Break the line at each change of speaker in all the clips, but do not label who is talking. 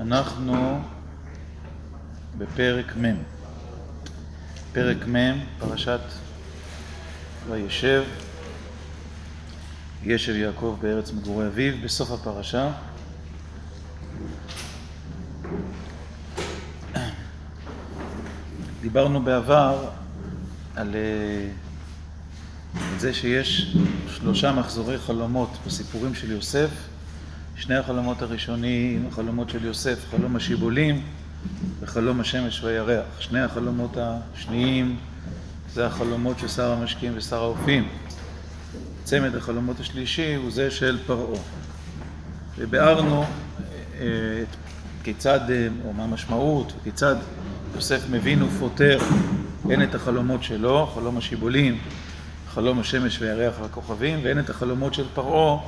אנחנו בפרק מ', פרק מ', פרשת וישב, ישב יעקב בארץ מגורי אביו, בסוף הפרשה. דיברנו בעבר על זה שיש שלושה מחזורי חלומות בסיפורים של יוסף שני החלומות הראשונים, החלומות של יוסף, חלום השיבולים וחלום השמש והירח. שני החלומות השניים זה החלומות של שר המשקים ושר האופים. צמד החלומות השלישי הוא זה של פרעה. וביארנו אה, את כיצד, אה, או מה המשמעות, וכיצד יוסף מבין ופותר הן את החלומות שלו, חלום השיבולים, חלום השמש והירח והכוכבים, והן את החלומות של פרעה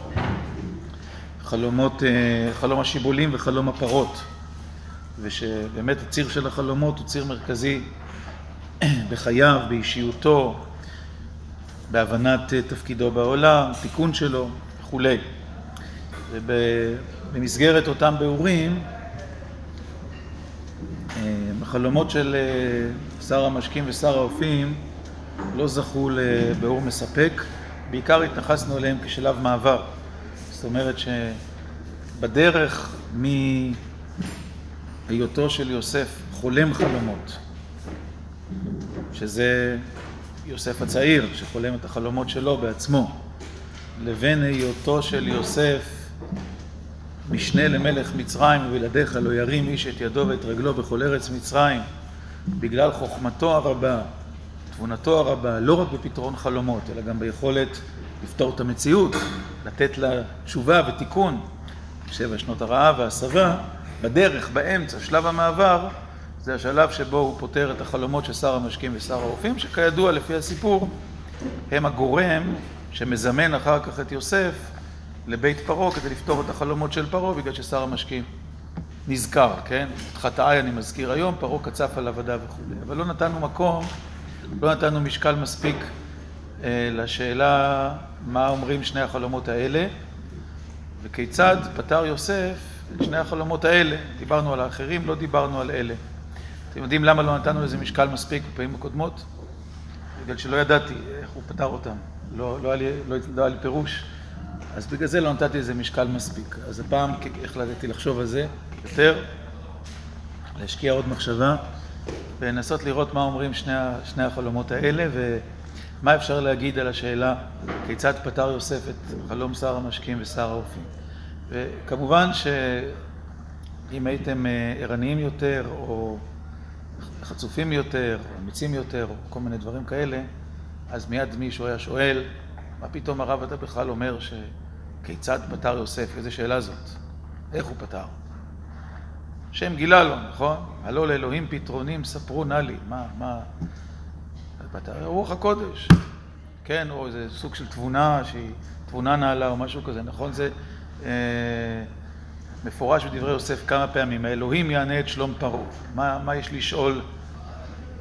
חלומות, אה, חלום השיבולים וחלום הפרות ושבאמת הציר של החלומות הוא ציר מרכזי בחייו, באישיותו, בהבנת אה, תפקידו בעולם, תיקון שלו וכולי. ובמסגרת אותם ביאורים, אה, החלומות של שר המשקים ושר האופים לא זכו לביאור מספק, בעיקר התייחסנו אליהם כשלב מעבר. זאת אומרת שבדרך מהיותו של יוסף חולם חלומות, שזה יוסף הצעיר שחולם את החלומות שלו בעצמו, לבין היותו של יוסף משנה למלך מצרים ובלעדיך לא ירים איש את ידו ואת רגלו בכל ארץ מצרים בגלל חוכמתו הרבה, תבונתו הרבה, לא רק בפתרון חלומות אלא גם ביכולת לפתור את המציאות, לתת לה תשובה ותיקון, שבע שנות הרעב וההסבה, בדרך, באמצע, שלב המעבר, זה השלב שבו הוא פותר את החלומות של שר המשקים ושר האופים, שכידוע לפי הסיפור הם הגורם שמזמן אחר כך את יוסף לבית פרעה כדי לפתור את החלומות של פרעה בגלל ששר המשקים נזכר, כן? את חטאי אני מזכיר היום, פרעה קצף על עבדה וכו', אבל לא נתנו מקום, לא נתנו משקל מספיק אה, לשאלה מה אומרים שני החלומות האלה וכיצד פתר יוסף את שני החלומות האלה. דיברנו על האחרים, לא דיברנו על אלה. אתם יודעים למה לא נתנו לזה משקל מספיק בפעמים הקודמות? בגלל שלא ידעתי איך הוא פתר אותם. לא, לא, היה לי, לא, לא היה לי פירוש. אז בגלל זה לא נתתי לזה משקל מספיק. אז הפעם החלטתי לחשוב על זה יותר, להשקיע עוד מחשבה ולנסות לראות מה אומרים שני, שני החלומות האלה ו... מה אפשר להגיד על השאלה כיצד פתר יוסף את חלום שר המשקים ושר האופים? וכמובן שאם הייתם אה, ערניים יותר או חצופים יותר, או אמיצים יותר, או כל מיני דברים כאלה, אז מיד מישהו היה שואל, מה פתאום הרב אתה בכלל אומר שכיצד פתר יוסף? איזה שאלה זאת? איך הוא פתר? השם גילה לו, נכון? הלא לאלוהים פתרונים ספרו נא לי. מה, מה... רוח הקודש, כן, או איזה סוג של תבונה שהיא תבונה נעלה או משהו כזה, נכון? זה אה, מפורש בדברי יוסף כמה פעמים, האלוהים יענה את שלום פרעה. מה, מה יש לשאול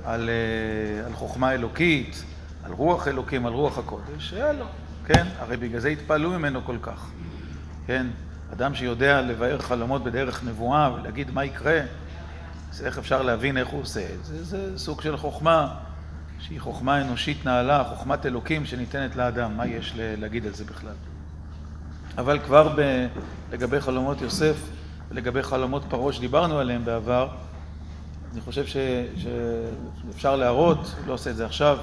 על, אה, על חוכמה אלוקית, על רוח אלוקים, על רוח הקודש? היה לו, כן? הרי בגלל זה התפעלו ממנו כל כך, כן? אדם שיודע לבאר חלומות בדרך נבואה ולהגיד מה יקרה, אז איך אפשר להבין איך הוא עושה את זה? זה סוג של חוכמה. שהיא חוכמה אנושית נעלה, חוכמת אלוקים שניתנת לאדם, מה יש להגיד על זה בכלל? אבל כבר ב, לגבי חלומות יוסף ולגבי חלומות פרעה שדיברנו עליהם בעבר, אני חושב ש, שאפשר להראות, לא עושה את זה עכשיו,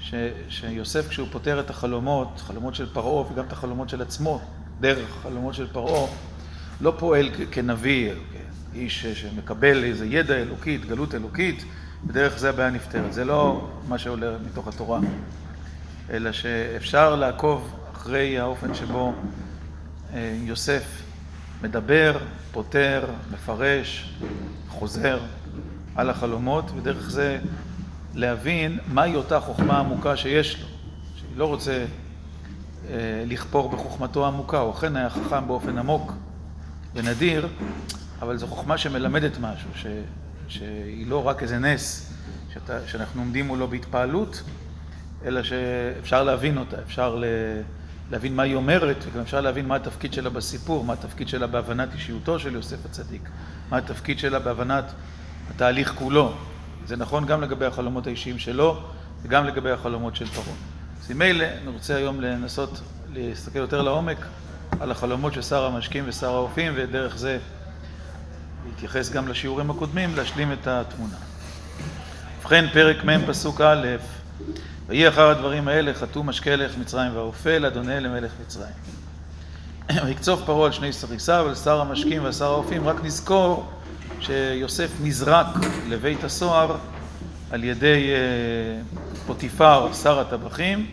ש, שיוסף כשהוא פותר את החלומות, חלומות של פרעה וגם את החלומות של עצמו, דרך חלומות של פרעה, לא פועל כנביא, איש שמקבל איזה ידע אלוקי, התגלות אלוקית, בדרך זה הבעיה נפתרת. זה לא מה שעולה מתוך התורה, אלא שאפשר לעקוב אחרי האופן שבו אה, יוסף מדבר, פותר, מפרש, חוזר על החלומות, ודרך זה להבין מהי אותה חוכמה עמוקה שיש לו, שאני לא רוצה לכפור בחוכמתו העמוקה, הוא אכן היה חכם באופן עמוק ונדיר, אבל זו חוכמה שמלמדת משהו, ש... שהיא לא רק איזה נס שאתה, שאנחנו עומדים מולו בהתפעלות, אלא שאפשר להבין אותה, אפשר להבין מה היא אומרת, וגם אפשר להבין מה התפקיד שלה בסיפור, מה התפקיד שלה בהבנת אישיותו של יוסף הצדיק, מה התפקיד שלה בהבנת התהליך כולו. זה נכון גם לגבי החלומות האישיים שלו, וגם לגבי החלומות של פרעה. אז עם אלה, אני רוצה היום לנסות להסתכל יותר לעומק על החלומות של שר המשקים ושר האופים, ודרך זה להתייחס גם לשיעורים הקודמים, להשלים את התמונה. ובכן, פרק מ' פסוק א', ויהי אחר הדברים האלה, חטאו משקה לך מצרים והאופל, אדוני למלך מצרים. ויקצוף פרעה על שני סריסיו, על שר המשקים ועל שר האופים, רק נזכור שיוסף נזרק לבית הסוהר על ידי פוטיפר, שר הטבחים,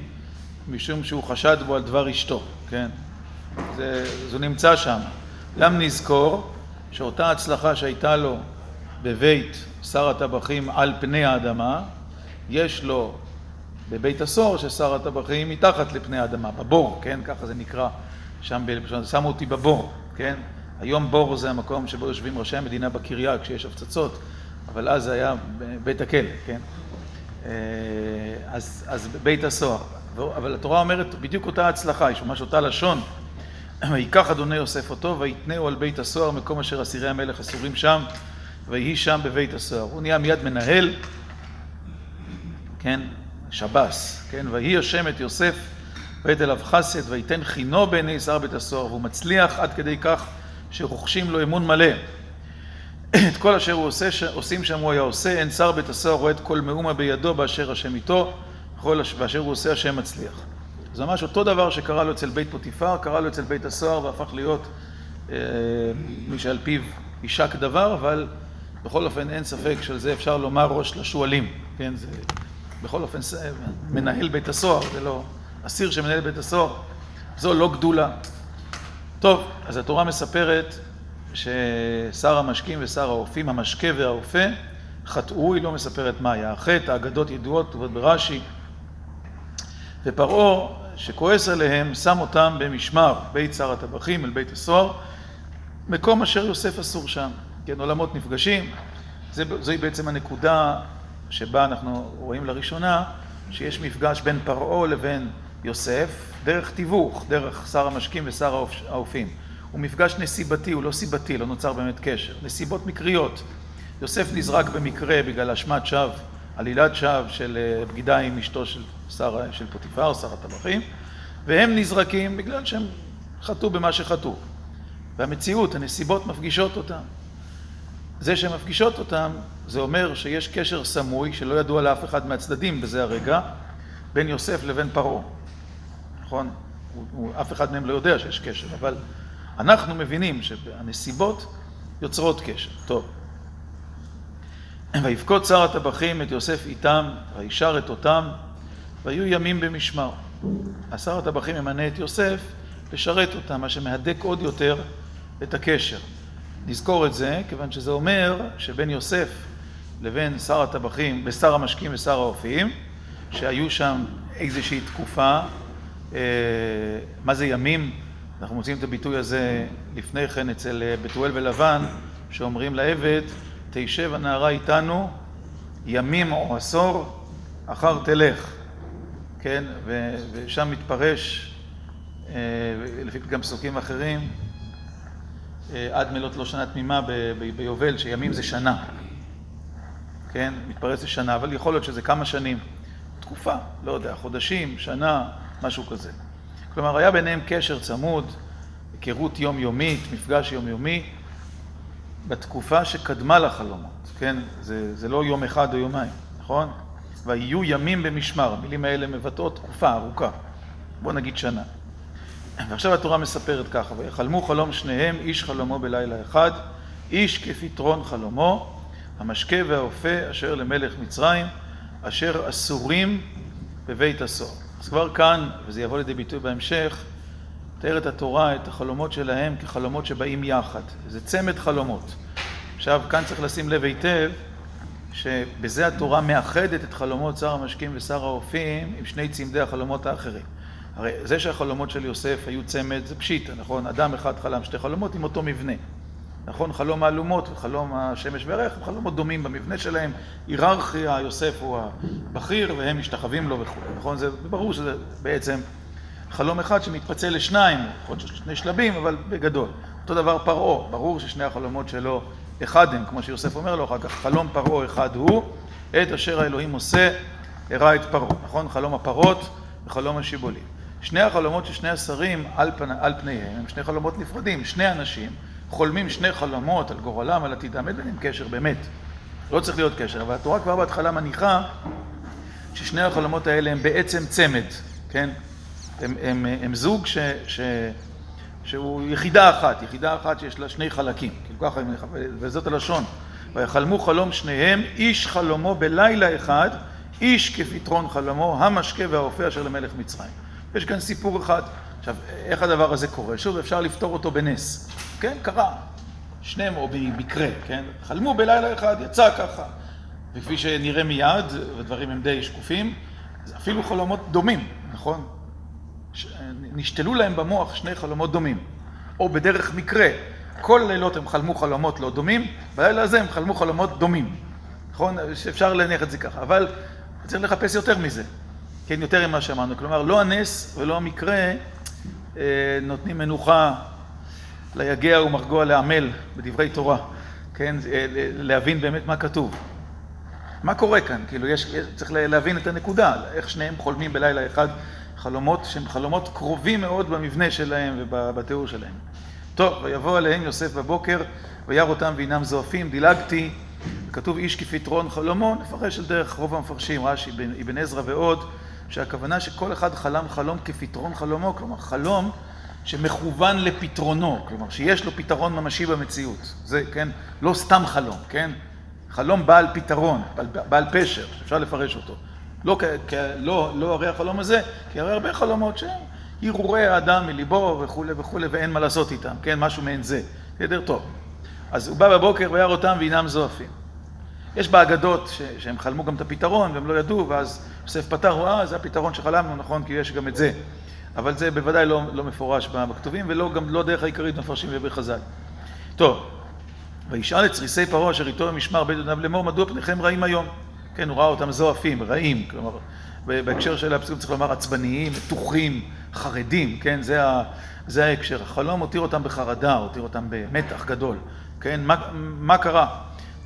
משום שהוא חשד בו על דבר אשתו, כן? זה, זה נמצא שם. גם נזכור שאותה הצלחה שהייתה לו בבית שר הטבחים על פני האדמה, יש לו בבית הסוהר של שר הטבחים מתחת לפני האדמה, בבור, כן? ככה זה נקרא שם, שמו אותי בבור, כן? היום בור זה המקום שבו יושבים ראשי המדינה בקריה כשיש הפצצות, אבל אז זה היה בית הכלא, כן? אז, אז בית הסוהר. אבל התורה אומרת בדיוק אותה הצלחה, יש ממש אותה לשון. ויקח אדוני יוסף אותו, ויתנהו על בית הסוהר, מקום אשר אסירי המלך אסורים שם, ויהי שם בבית הסוהר. הוא נהיה מיד מנהל, כן, שב"ס, כן, ויהי השם את יוסף, ואת אליו חסד, ויתן חינו בעיני שר בית הסוהר, והוא מצליח עד כדי כך שרוכשים לו אמון מלא. את כל אשר הוא עושה, עושים שם הוא היה עושה, אין שר בית הסוהר רואה את כל מאומה בידו באשר השם איתו, באשר הוא עושה השם מצליח. זה ממש אותו דבר שקרה לו אצל בית פוטיפר, קרה לו אצל בית הסוהר והפך להיות אה, מי שעל פיו יישק דבר, אבל בכל אופן אין ספק של זה אפשר לומר ראש לשועלים, כן, זה בכל אופן מנהל בית הסוהר, זה לא אסיר שמנהל בית הסוהר, זו לא גדולה. טוב, אז התורה מספרת ששר המשקים ושר האופים, המשקה והאופה, חטאו, היא לא מספרת מה היה החטא, האגדות ידועות, כתובות ברש"י. ופרעה, שכועס עליהם, שם אותם במשמר, בית שר הטבחים אל בית הסוהר, מקום אשר יוסף אסור שם. כן, עולמות נפגשים. זה, זוהי בעצם הנקודה שבה אנחנו רואים לראשונה שיש מפגש בין פרעה לבין יוסף, דרך תיווך, דרך שר המשקים ושר האופים. הוא מפגש נסיבתי, הוא לא סיבתי, לא נוצר באמת קשר. נסיבות מקריות. יוסף נזרק במקרה בגלל אשמת שווא, עלילת שווא של בגידה עם אשתו של, שר, של פוטיפר, שר הטבחים, והם נזרקים בגלל שהם חטאו במה שחטאו. והמציאות, הנסיבות מפגישות אותם. זה שהן מפגישות אותם, זה אומר שיש קשר סמוי, שלא ידוע לאף אחד מהצדדים בזה הרגע, בין יוסף לבין פרעה. נכון? הוא, הוא, אף אחד מהם לא יודע שיש קשר, אבל אנחנו מבינים שהנסיבות יוצרות קשר. טוב. ויפקוד שר הטבחים את יוסף איתם, וישר את אותם, והיו ימים במשמר. השר הטבחים ממנה את יוסף לשרת אותם, מה שמהדק עוד יותר את הקשר. נזכור את זה, כיוון שזה אומר שבין יוסף לבין שר הטבחים, ושר המשקים ושר האופים, שהיו שם איזושהי תקופה, אה, מה זה ימים? אנחנו מוצאים את הביטוי הזה לפני כן אצל בתואל ולבן, שאומרים לעבד, תשב הנערה איתנו ימים או עשור, אחר תלך. כן, ושם מתפרש, אה, לפי גם פסוקים אחרים, עד מלות לא שנה תמימה ביובל, שימים זה שנה. כן, מתפרץ לשנה, אבל יכול להיות שזה כמה שנים. תקופה, לא יודע, חודשים, שנה, משהו כזה. כלומר, היה ביניהם קשר צמוד, היכרות יומיומית, מפגש יומיומי, בתקופה שקדמה לחלומות, כן? זה, זה לא יום אחד או יומיים, נכון? ויהיו ימים במשמר, המילים האלה מבטאות תקופה ארוכה, בוא נגיד שנה. ועכשיו התורה מספרת ככה, ויחלמו חלום שניהם, איש חלומו בלילה אחד, איש כפתרון חלומו, המשקה והאופה אשר למלך מצרים, אשר אסורים בבית הסוהר. אז כבר כאן, וזה יבוא לידי ביטוי בהמשך, מתארת התורה את החלומות שלהם כחלומות שבאים יחד. זה צמד חלומות. עכשיו, כאן צריך לשים לב היטב, שבזה התורה מאחדת את חלומות שר המשקים ושר האופים עם שני צמדי החלומות האחרים. הרי זה שהחלומות של יוסף היו צמד זה פשיטה, נכון? אדם אחד חלם שתי חלומות עם אותו מבנה. נכון? חלום האלומות וחלום השמש והריח הם חלומות דומים במבנה שלהם, היררכיה, יוסף הוא הבכיר והם משתחווים לו וכו', נכון? זה ברור שזה בעצם חלום אחד שמתפצל לשניים, יכול להיות שני שלבים, אבל בגדול. אותו דבר פרעה, ברור ששני החלומות שלו אחד הם, כמו שיוסף אומר לו אחר כך, חלום פרעה אחד הוא, את אשר האלוהים עושה, הראה את פרעה, נכון? חלום הפרות וחלום השיבולים. שני החלומות של שני השרים על, פני, על פניהם הם שני חלומות נפרדים, שני אנשים חולמים שני חלומות על גורלם, על עתידם, אין ביניהם קשר באמת, לא צריך להיות קשר, אבל התורה כבר בהתחלה מניחה ששני החלומות האלה הם בעצם צמד, כן? הם, הם, הם זוג ש, ש, שהוא יחידה אחת, יחידה אחת שיש לה שני חלקים, כאילו ככה, וזאת הלשון. ויחלמו חלום שניהם, איש חלומו בלילה אחד, איש כפתרון חלומו, המשקה והאופה אשר למלך מצרים. יש כאן סיפור אחד. עכשיו, איך הדבר הזה קורה? שוב, אפשר לפתור אותו בנס. כן, קרה. שניהם או במקרה, כן? חלמו בלילה אחד, יצא ככה. וכפי שנראה מיד, ודברים הם די שקופים, זה אפילו חלומות דומים, נכון? נשתלו להם במוח שני חלומות דומים. או בדרך מקרה, כל הלילות הם חלמו חלומות לא דומים, בלילה הזה הם חלמו חלומות דומים. נכון? שאפשר להניח את זה ככה. אבל צריך לחפש יותר מזה. כן, יותר ממה שאמרנו. כלומר, לא הנס ולא המקרה נותנים מנוחה ליגע ומרגוע לעמל בדברי תורה. כן? אה, להבין באמת מה כתוב. מה קורה כאן? כאילו, יש, צריך להבין את הנקודה, איך שניהם חולמים בלילה אחד חלומות שהם חלומות קרובים מאוד במבנה שלהם ובתיאור שלהם. טוב, ויבוא עליהם יוסף בבוקר, וירא אותם ואינם זועפים, דילגתי, כתוב איש כפתרון חלומו, נפרש על דרך רוב המפרשים, רש"י, אבן עזרא ועוד, שהכוונה שכל אחד חלם חלום כפתרון חלומו, כלומר חלום שמכוון לפתרונו, כלומר שיש לו פתרון ממשי במציאות. זה, כן, לא סתם חלום, כן? חלום בעל פתרון, בעל, בעל פשר, אפשר לפרש אותו. לא, לא, לא הרי החלום הזה, כי הרי הרבה חלומות שהם הרהורי האדם מליבו וכולי וכולי, ואין מה לעשות איתם, כן? משהו מעין זה. בסדר? טוב. אז הוא בא בבוקר וירא אותם ואינם זועפים. יש באגדות שהם חלמו גם את הפתרון והם לא ידעו, ואז יוסף פתר, אה, זה הפתרון שחלמנו, נכון? כי יש גם את זה. אבל זה בוודאי לא, לא מפורש בכתובים, ולא גם לא דרך העיקרית מפרשים בחז"ל. טוב, וישאל את צריסי פרעה אשר איתו במשמר בית בניו לאמור, מדוע פניכם רעים היום? כן, הוא ראה אותם זועפים, רעים, כלומר, בהקשר של הפסוק צריך לומר עצבניים, מתוחים, חרדים, כן, זה, ה, זה ההקשר. החלום הותיר אותם בחרדה, הותיר אותם במתח גדול, כן, מה, מה קרה?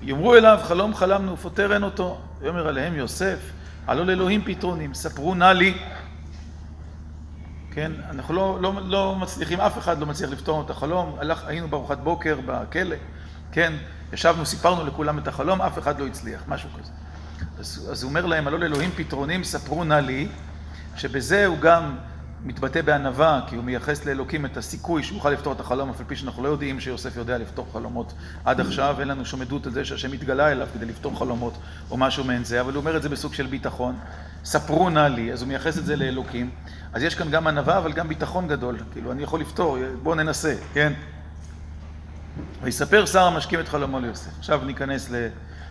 יאמרו אליו, חלום חלמנו ופותר אין אותו. ויאמר עליהם יוסף, הלא לאלוהים פתרונים, ספרו נא לי. כן, אנחנו לא, לא, לא מצליחים, אף אחד לא מצליח לפתור את החלום. הלך, היינו בארוחת בוקר בכלא, כן, ישבנו, סיפרנו לכולם את החלום, אף אחד לא הצליח, משהו כזה. אז, אז הוא אומר להם, הלא לאלוהים פתרונים, ספרו נא לי, שבזה הוא גם מתבטא בענווה, כי הוא מייחס לאלוקים את הסיכוי שהוא יוכל לפתור את החלום, אף על פי שאנחנו לא יודעים שיוסף יודע לפתור חלומות עד עכשיו, אין לנו שום עדות על זה שהשם התגלה אליו כדי לפתור חלומות או משהו מעין זה, אבל הוא אומר את זה בסוג של ביטחון. ספרו נא לי, אז הוא מייחס את זה לאלוקים. אז יש כאן גם ענווה, אבל גם ביטחון גדול. כאילו, אני יכול לפתור, בואו ננסה, כן? ויספר שר המשקים את חלומו ליוסף. עכשיו ניכנס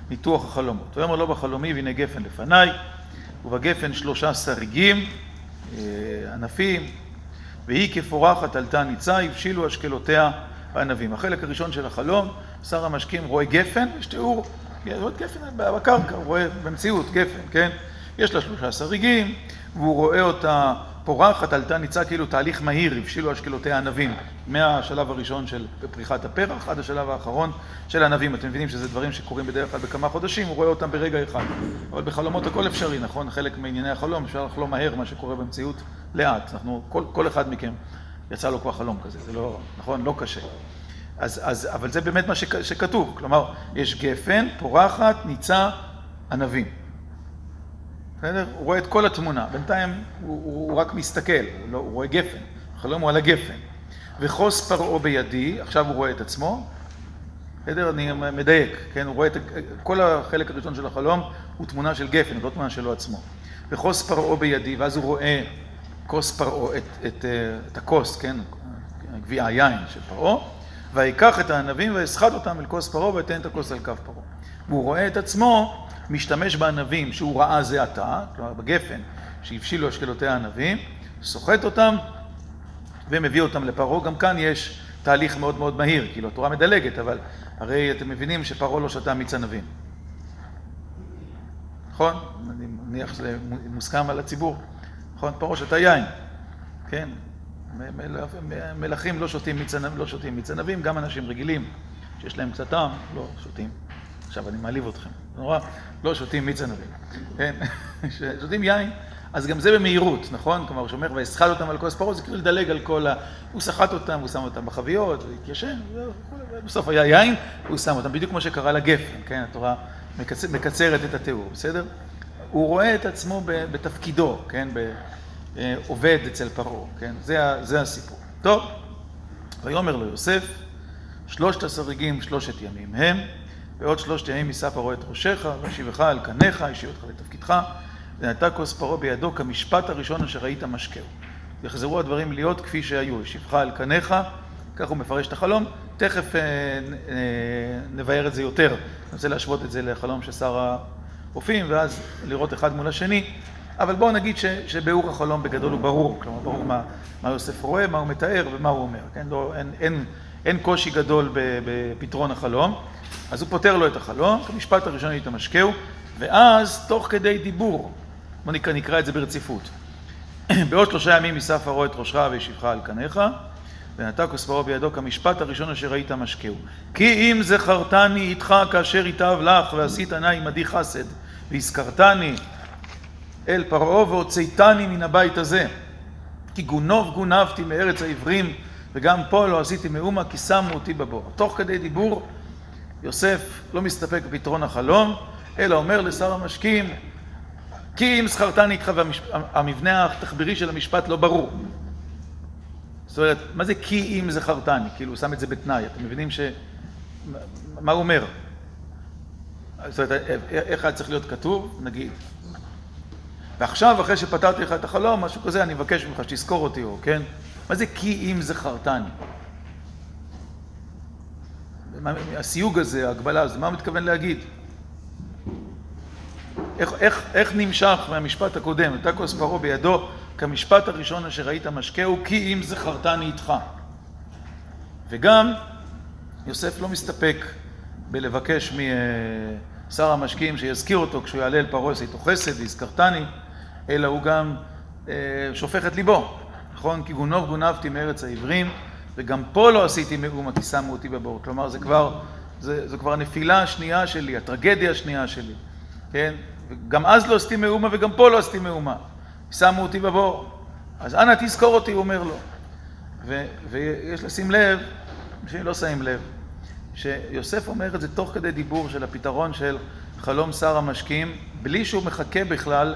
לניתוח החלומות. ויאמר לו בחלומי והנה גפן לפניי, ובגפן שלושה שריגים, ענפים, והיא כפורחת עלתה ניצה, הבשילו אשקלותיה הענבים. החלק הראשון של החלום, שר המשקים רואה גפן, יש תיאור, רואה גפן בקרקע, הוא רואה במציאות גפן, כן? יש לה שלושה שריגים, והוא רואה אותה פורחת, עלתה ניצה, כאילו תהליך מהיר, הבשילו אשקלותיה ענבים, מהשלב הראשון של פריחת הפרח עד השלב האחרון של הענבים. אתם מבינים שזה דברים שקורים בדרך כלל בכמה חודשים, הוא רואה אותם ברגע אחד. אבל בחלומות הכל אפשרי, נכון? חלק מענייני החלום, אפשר לחלום מהר מה שקורה במציאות לאט. אנחנו, כל, כל אחד מכם יצא לו כבר חלום כזה, זה לא, נכון? לא קשה. אז, אז, אבל זה באמת מה שכ, שכתוב, כלומר, יש גפן, פורחת, ניצה, ענבים. בסדר? הוא רואה את כל התמונה, בינתיים הוא, הוא, רק מסתכל, הוא, לא, הוא רואה גפן, החלום הוא על הגפן. וחוס פרעה בידי, עכשיו הוא רואה את עצמו, בסדר? אני מדייק, כן? הוא רואה את כל החלק הראשון של החלום הוא תמונה של גפן, לא תמונה שלו עצמו. וחוס פרעה בידי, ואז הוא רואה כוס פרעה, את, את, את הכוס, כן? גביע היין של פרעה, ויקח את הענבים ויסחט אותם אל כוס פרעה ויתן את הכוס על כף פרעה. והוא רואה את עצמו משתמש בענבים שהוא ראה זה עתה, כלומר בגפן שהבשילו אשקלותי הענבים, סוחט אותם ומביא אותם לפרעה. גם כאן יש תהליך מאוד מאוד מהיר, כאילו התורה מדלגת, אבל הרי אתם מבינים שפרעה לא שתה מיץ ענבים. נכון? אני מניח שזה מוסכם על הציבור. נכון? פרעה שתה יין. כן? מלכים לא שותים מיץ לא שותים מיץ ענבים, גם אנשים רגילים שיש להם קצת טעם, לא שותים. עכשיו אני מעליב אתכם, נורא, לא שותים מיץ ענבים, כן? שותים יין. אז גם זה במהירות, נכון? כלומר, הוא שאומר, ויסחט אותם על כוס פרעה, זה כאילו לדלג על כל ה... הוא סחט אותם, הוא שם אותם בחביות, והתיישן, ובסוף היה יין, הוא שם אותם, בדיוק כמו שקרה לגפן, כן? התורה מקצר, מקצרת את התיאור, בסדר? הוא רואה את עצמו בתפקידו, כן? עובד אצל פרעה, כן? זה, זה הסיפור. טוב, ויאמר לו יוסף, שלושת הסריגים שלושת ימים הם, ועוד שלושת ימים יישא פרעה את ראשך, וישיבך על קניך, ישיב אותך לתפקידך. ונטע כוס פרעה בידו כמשפט הראשון אשר היית משקהו. יחזרו הדברים להיות כפי שהיו, ישיבך על קניך, כך הוא מפרש את החלום, תכף אה, אה, נבהר את זה יותר, אני רוצה להשוות את זה לחלום של שר האופים, ואז לראות אחד מול השני, אבל בואו נגיד ש, שביאור החלום בגדול הוא ברור, כלומר ברור מה, מה יוסף רואה, מה הוא מתאר ומה הוא אומר, כן? לא, אין, אין, אין קושי גדול בפתרון החלום, אז הוא פותר לו את החלום, כמשפט הראשון היית משקהו, ואז תוך כדי דיבור, בוא נקרא, נקרא את זה ברציפות. בעוד שלושה ימים יישא פרעה את ראשך וישיבך על קניך, ונטע כוס פרעה בידו כמשפט הראשון אשר ראית משקהו. כי אם זכרתני איתך כאשר ייטב לך, ועשית נא עמדי חסד, והזכרתני אל פרעה והוצאתני מן הבית הזה. כי גונוב גונבתי מארץ העברים, וגם פה לא עשיתי מאומה, כי שמו אותי בבור. תוך כדי דיבור, יוסף לא מסתפק בפתרון החלום, אלא אומר לשר המשקים, כי אם זכרתני איתך, והמבנה התחבירי של המשפט לא ברור. זאת אומרת, מה זה כי אם זכרתני? כאילו, הוא שם את זה בתנאי. אתם מבינים ש... מה הוא אומר? זאת אומרת, איך היה צריך להיות כתוב? נגיד. ועכשיו, אחרי שפתרתי לך את החלום, משהו כזה, אני מבקש ממך שתזכור אותי, או, כן? מה זה כי אם זכרתני? הסיוג הזה, ההגבלה הזו, מה הוא מתכוון להגיד? איך, איך, איך נמשך מהמשפט הקודם, את כוס פרעה בידו, כמשפט הראשון אשר ראית משקהו, כי אם זכרתני איתך. וגם, יוסף לא מסתפק בלבקש משר המשקיעים שיזכיר אותו כשהוא יעלה אל פרעה עשית חסד והזכרתני, אלא הוא גם אה, שופך את ליבו, נכון? כי גונוב גונבתי מארץ העברים, וגם פה לא עשיתי מאומה כי שמו אותי בבור. כלומר, זה כבר, זה, זה כבר הנפילה השנייה שלי, הטרגדיה השנייה שלי, כן? גם אז לא עשיתי מאומה וגם פה לא עשיתי מאומה. שמו אותי בבור. אז אנא תזכור אותי, הוא אומר לו. ו, ויש לשים לב, אנשים לא שמים לב, שיוסף אומר את זה תוך כדי דיבור של הפתרון של חלום שר המשקים, בלי שהוא מחכה בכלל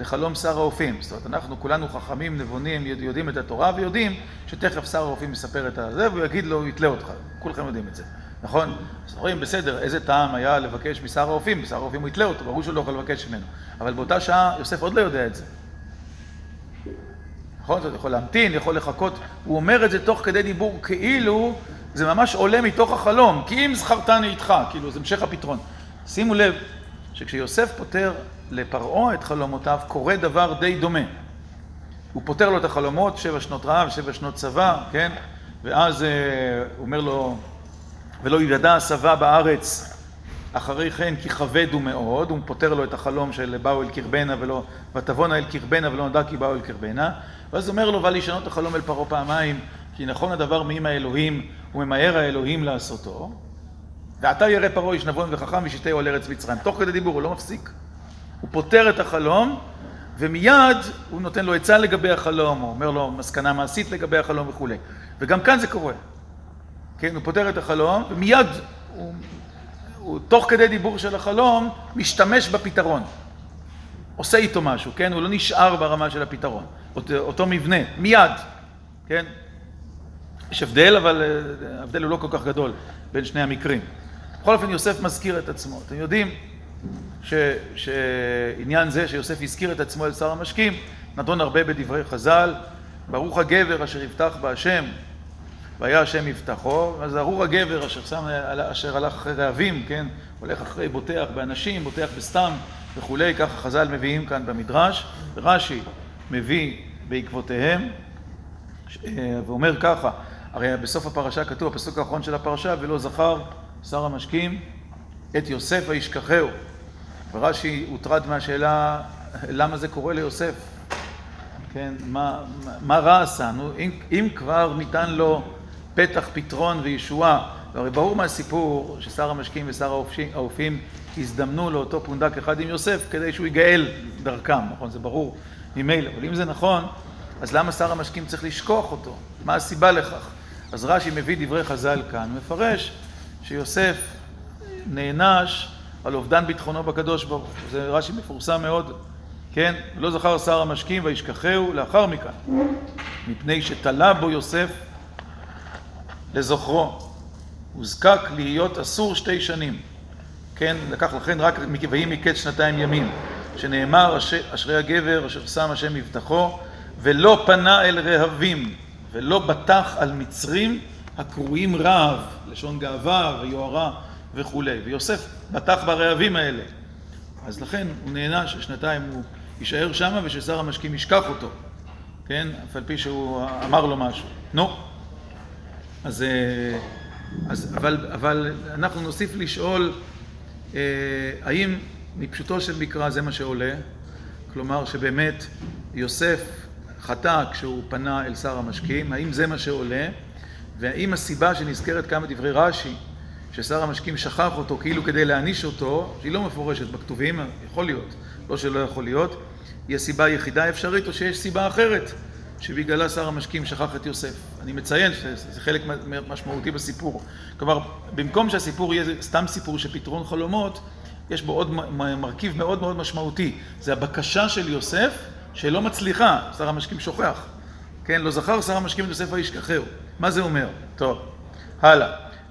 לחלום שר האופים. זאת אומרת, אנחנו כולנו חכמים, נבונים, יודעים את התורה ויודעים שתכף שר האופים יספר את הזה והוא יגיד לו, יתלה אותך. כולכם יודעים את זה. נכון? אז רואים, בסדר, איזה טעם היה לבקש משר האופים, משר האופים הוא יתלה אותו, ברור שהוא לא יכול לבקש ממנו. אבל באותה שעה יוסף עוד לא יודע את זה. נכון? זאת יכול להמתין, יכול לחכות. הוא אומר את זה תוך כדי דיבור כאילו זה ממש עולה מתוך החלום. כי אם זכרתני איתך, כאילו זה המשך הפתרון. שימו לב שכשיוסף פותר לפרעה את חלומותיו, קורה דבר די דומה. הוא פותר לו את החלומות, שבע שנות רעב, שבע שנות צבא, כן? ואז הוא אומר לו, ולא ידע השבע בארץ אחרי כן כי כבד הוא מאוד, הוא פותר לו את החלום של באו אל קרבנה ולא, ותבונה אל קרבנה ולא נדע כי באו אל קרבנה, ואז אומר לו, ואל ישנות החלום אל פרעה פעמיים, כי נכון הדבר מעם האלוהים וממהר האלוהים לעשותו, ועתה ירא פרעה איש נבון וחכם ושיתהו על ארץ מצרים. תוך כדי דיבור, הוא לא מפסיק. הוא פותר את החלום, ומיד הוא נותן לו עצה לגבי החלום, הוא אומר לו מסקנה מעשית לגבי החלום וכולי. וגם כאן זה קורה. כן, הוא פותר את החלום, ומיד הוא, הוא תוך כדי דיבור של החלום, משתמש בפתרון. עושה איתו משהו, כן? הוא לא נשאר ברמה של הפתרון. אותו, אותו מבנה, מיד, כן? יש הבדל, אבל אה, ההבדל הוא לא כל כך גדול בין שני המקרים. בכל אופן, יוסף מזכיר את עצמו. אתם יודעים ש, שעניין זה שיוסף הזכיר את עצמו אל שר המשקים, נדון הרבה בדברי חז"ל, ברוך הגבר אשר יבטח בהשם, והיה השם יבטחו, אז ארור הגבר אשר, שם, אשר הלך אחרי רעבים, כן, הולך אחרי בוטח באנשים, בוטח בסתם וכולי, ככה חז"ל מביאים כאן במדרש, רש"י מביא בעקבותיהם, ואומר ככה, הרי בסוף הפרשה כתוב, הפסוק האחרון של הפרשה, ולא זכר שר המשקים את יוסף וישכחהו. ורש"י הוטרד מהשאלה למה זה קורה ליוסף. כן, מה, מה רע עשנו, אם, אם כבר ניתן לו פתח פתרון וישועה, והרי ברור מהסיפור ששר המשקים ושר האופים הזדמנו לאותו פונדק אחד עם יוסף כדי שהוא יגאל דרכם, נכון? זה ברור ממילא, אבל אם זה נכון, אז למה שר המשקים צריך לשכוח אותו? מה הסיבה לכך? אז רש"י מביא דברי חז"ל כאן, מפרש שיוסף נענש על אובדן ביטחונו בקדוש ברוך הוא. זה רש"י מפורסם מאוד, כן? לא זכר שר המשקים וישכחהו לאחר מכאן, מפני שתלה בו יוסף לזוכרו. הוזקק להיות אסור שתי שנים. כן, לקח לכן רק ויהי מקץ שנתיים ימים, שנאמר אשרי הגבר אשר שם השם מבטחו ולא פנה אל רהבים ולא בטח על מצרים הקרויים רעב, לשון גאווה ויוהרה וכולי. ויוסף בטח ברעבים האלה. אז לכן הוא נענש ששנתיים הוא יישאר שם וששר המשקים ישכח אותו, כן? אף על פי שהוא אמר לו משהו. נו. אז, אז אבל, אבל אנחנו נוסיף לשאול אה, האם מפשוטו של מקרא זה מה שעולה? כלומר שבאמת יוסף חטא כשהוא פנה אל שר המשקים, האם זה מה שעולה? והאם הסיבה שנזכרת כמה דברי רש"י, ששר המשקים שכח אותו כאילו כדי להעניש אותו, שהיא לא מפורשת בכתובים, יכול להיות, לא שלא יכול להיות, היא הסיבה היחידה האפשרית, או שיש סיבה אחרת שבגללה שר המשקים שכח את יוסף. אני מציין שזה חלק משמעותי בסיפור. כלומר, במקום שהסיפור יהיה סתם סיפור של פתרון חלומות, יש בו עוד מרכיב מאוד מאוד משמעותי. זה הבקשה של יוסף שלא מצליחה, שר המשקים שוכח. כן, לא זכר שר המשקים את יוסף וישכחהו. מה זה אומר? טוב, הלאה.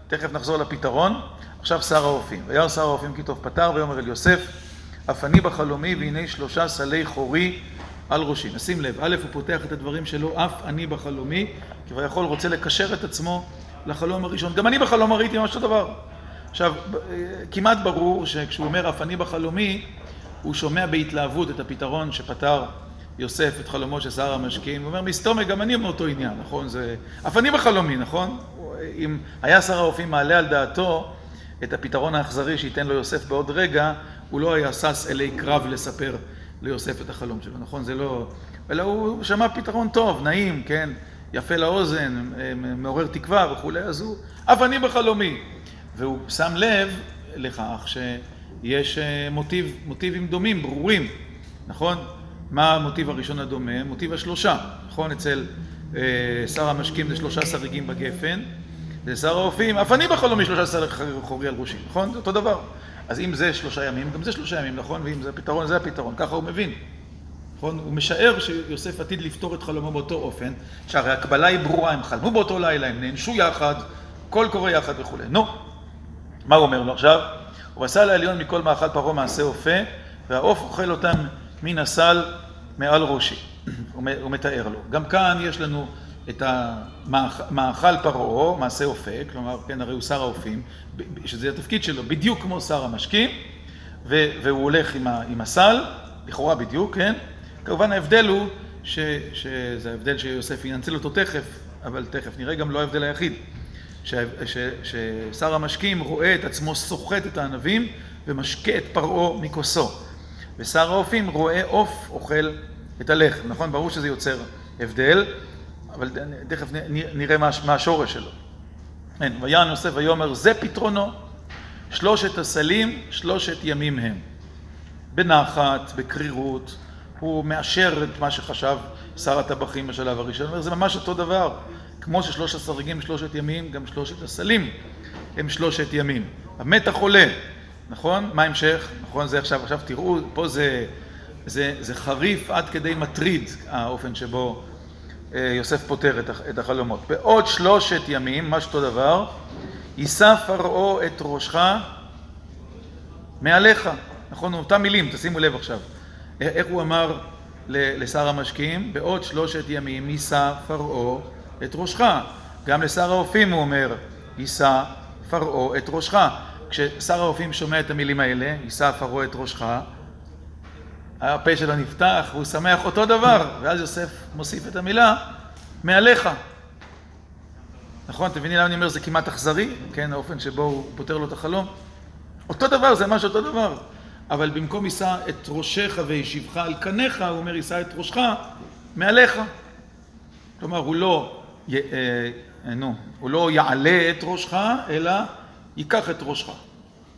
תכף נחזור לפתרון. עכשיו שר האופים. וירא שר האופים כי טוב פתר ויאמר אל יוסף, אף אני בחלומי והנה שלושה סלי חורי על ראשי. נשים לב, א', הוא פותח את הדברים שלו, אף אני בחלומי, כביכול רוצה לקשר את עצמו לחלום הראשון. גם אני בחלום ראיתי ממש אותו דבר. עכשיו, כמעט ברור שכשהוא אומר אף אני בחלומי, הוא שומע בהתלהבות את הפתרון שפתר יוסף את חלומו של שר המשקים, הוא אומר, מסתומק, גם אני מאותו עניין, נכון? זה... אף אני בחלומי, נכון? אם היה שר האופים מעלה על דעתו את הפתרון האכזרי שייתן לו יוסף בעוד רגע, הוא לא היה שש אלי קרב לספר ליוסף את החלום שלו, נכון? זה לא... אלא הוא שמע פתרון טוב, נעים, כן? יפה לאוזן, מעורר תקווה וכולי, אז הוא, אף אני בחלומי. והוא שם לב לכך שיש אה, מוטיב, מוטיבים דומים, ברורים, נכון? מה המוטיב הראשון הדומה? מוטיב השלושה, נכון? אצל אה, שר המשקים זה שלושה שריגים בגפן, ושר האופים, אף אני בחלומי שלושה שרי חורי על ראשי, נכון? זה אותו דבר. אז אם זה שלושה ימים, גם זה שלושה ימים, נכון? ואם זה הפתרון, זה הפתרון, ככה הוא מבין. נכון? הוא משער שיוסף עתיד לפתור את חלומו באותו אופן, שהרי הקבלה היא ברורה, הם חלמו באותו לילה, הם נענשו יחד, כל קורה יחד וכולי. נו, מה הוא אומר לו עכשיו? הוא עשה לעליון מכל מאכל פרעה מעשה אופה, והעוף אוכל אותם מן הסל מעל ראשי. הוא מתאר לו. גם כאן יש לנו את המאכל פרעה, מעשה אופה, כלומר, כן, הרי הוא שר האופים, שזה התפקיד שלו, בדיוק כמו שר המשקים, והוא הולך עם, הסל, לכאורה בדיוק, כן? כמובן ההבדל הוא, ש, שזה ההבדל שיוסף ינצל אותו תכף, אבל תכף נראה גם לא ההבדל היחיד. ששר המשקים רואה את עצמו סוחט את הענבים ומשקה את פרעה מכוסו. ושר האופים רואה עוף אוכל את הלחם, נכון? ברור שזה יוצר הבדל, אבל תכף נראה מה השורש שלו. כן, ויען יוסף ויאמר זה פתרונו, שלושת הסלים, שלושת ימים הם. בנחת, בקרירות, הוא מאשר את מה שחשב שר הטבחים בשלב הראשון, הוא אומר זה ממש אותו דבר, כמו ששלושת הסרגים שלושת ימים, גם שלושת הסלים הם שלושת ימים. המתח עולה, נכון? מה ההמשך? נכון, זה עכשיו, עכשיו תראו, פה זה, זה, זה חריף עד כדי מטריד, האופן שבו אה, יוסף פותר את החלומות. בעוד שלושת ימים, מה שאותו דבר, יישא פרעה את ראשך מעליך. נכון? אותם מילים, תשימו לב עכשיו. איך הוא אמר לשר המשקיעים? בעוד שלושת ימים יישא פרעה את ראשך. גם לשר האופים הוא אומר, יישא פרעה את ראשך. כששר האופים שומע את המילים האלה, יישא פרעה את ראשך, הפה שלו נפתח והוא שמח אותו דבר, ואז יוסף מוסיף את המילה, מעליך. נכון? אתם מבינים למה אני אומר זה כמעט אכזרי? כן, האופן שבו הוא פותר לו את החלום? אותו דבר, זה ממש אותו דבר. אבל במקום יישא את ראשך וישיבך על קניך, הוא אומר יישא את ראשך מעליך. כלומר, הוא לא, י, אה, נו, הוא לא יעלה את ראשך, אלא ייקח את ראשך,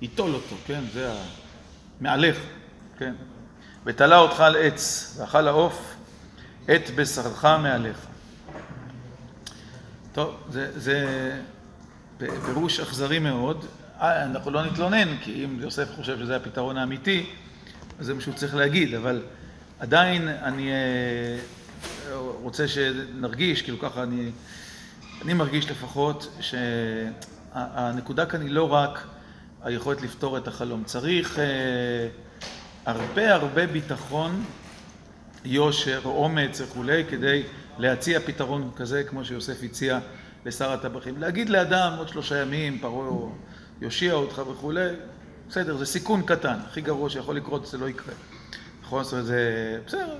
ייטול אותו, כן? זה ה... מעליך, כן? ותלה אותך על עץ, ואכל העוף את בשרך מעליך. טוב, זה, זה פירוש אכזרי מאוד. אה, אנחנו לא נתלונן, כי אם יוסף חושב שזה הפתרון האמיתי, אז זה מה שהוא צריך להגיד, אבל עדיין אני אה, רוצה שנרגיש, כאילו ככה אני, אני מרגיש לפחות, שהנקודה כאן היא לא רק היכולת לפתור את החלום. צריך אה, הרבה הרבה ביטחון, יושר, אומץ וכולי, כדי להציע פתרון כזה, כמו שיוסף הציע לשר הטבחים. להגיד לאדם עוד שלושה ימים, פרעה יושיע אותך וכולי, בסדר, זה סיכון קטן. הכי גרוע שיכול לקרות, זה לא יקרה. נכון? זאת אומרת, זה... בסדר,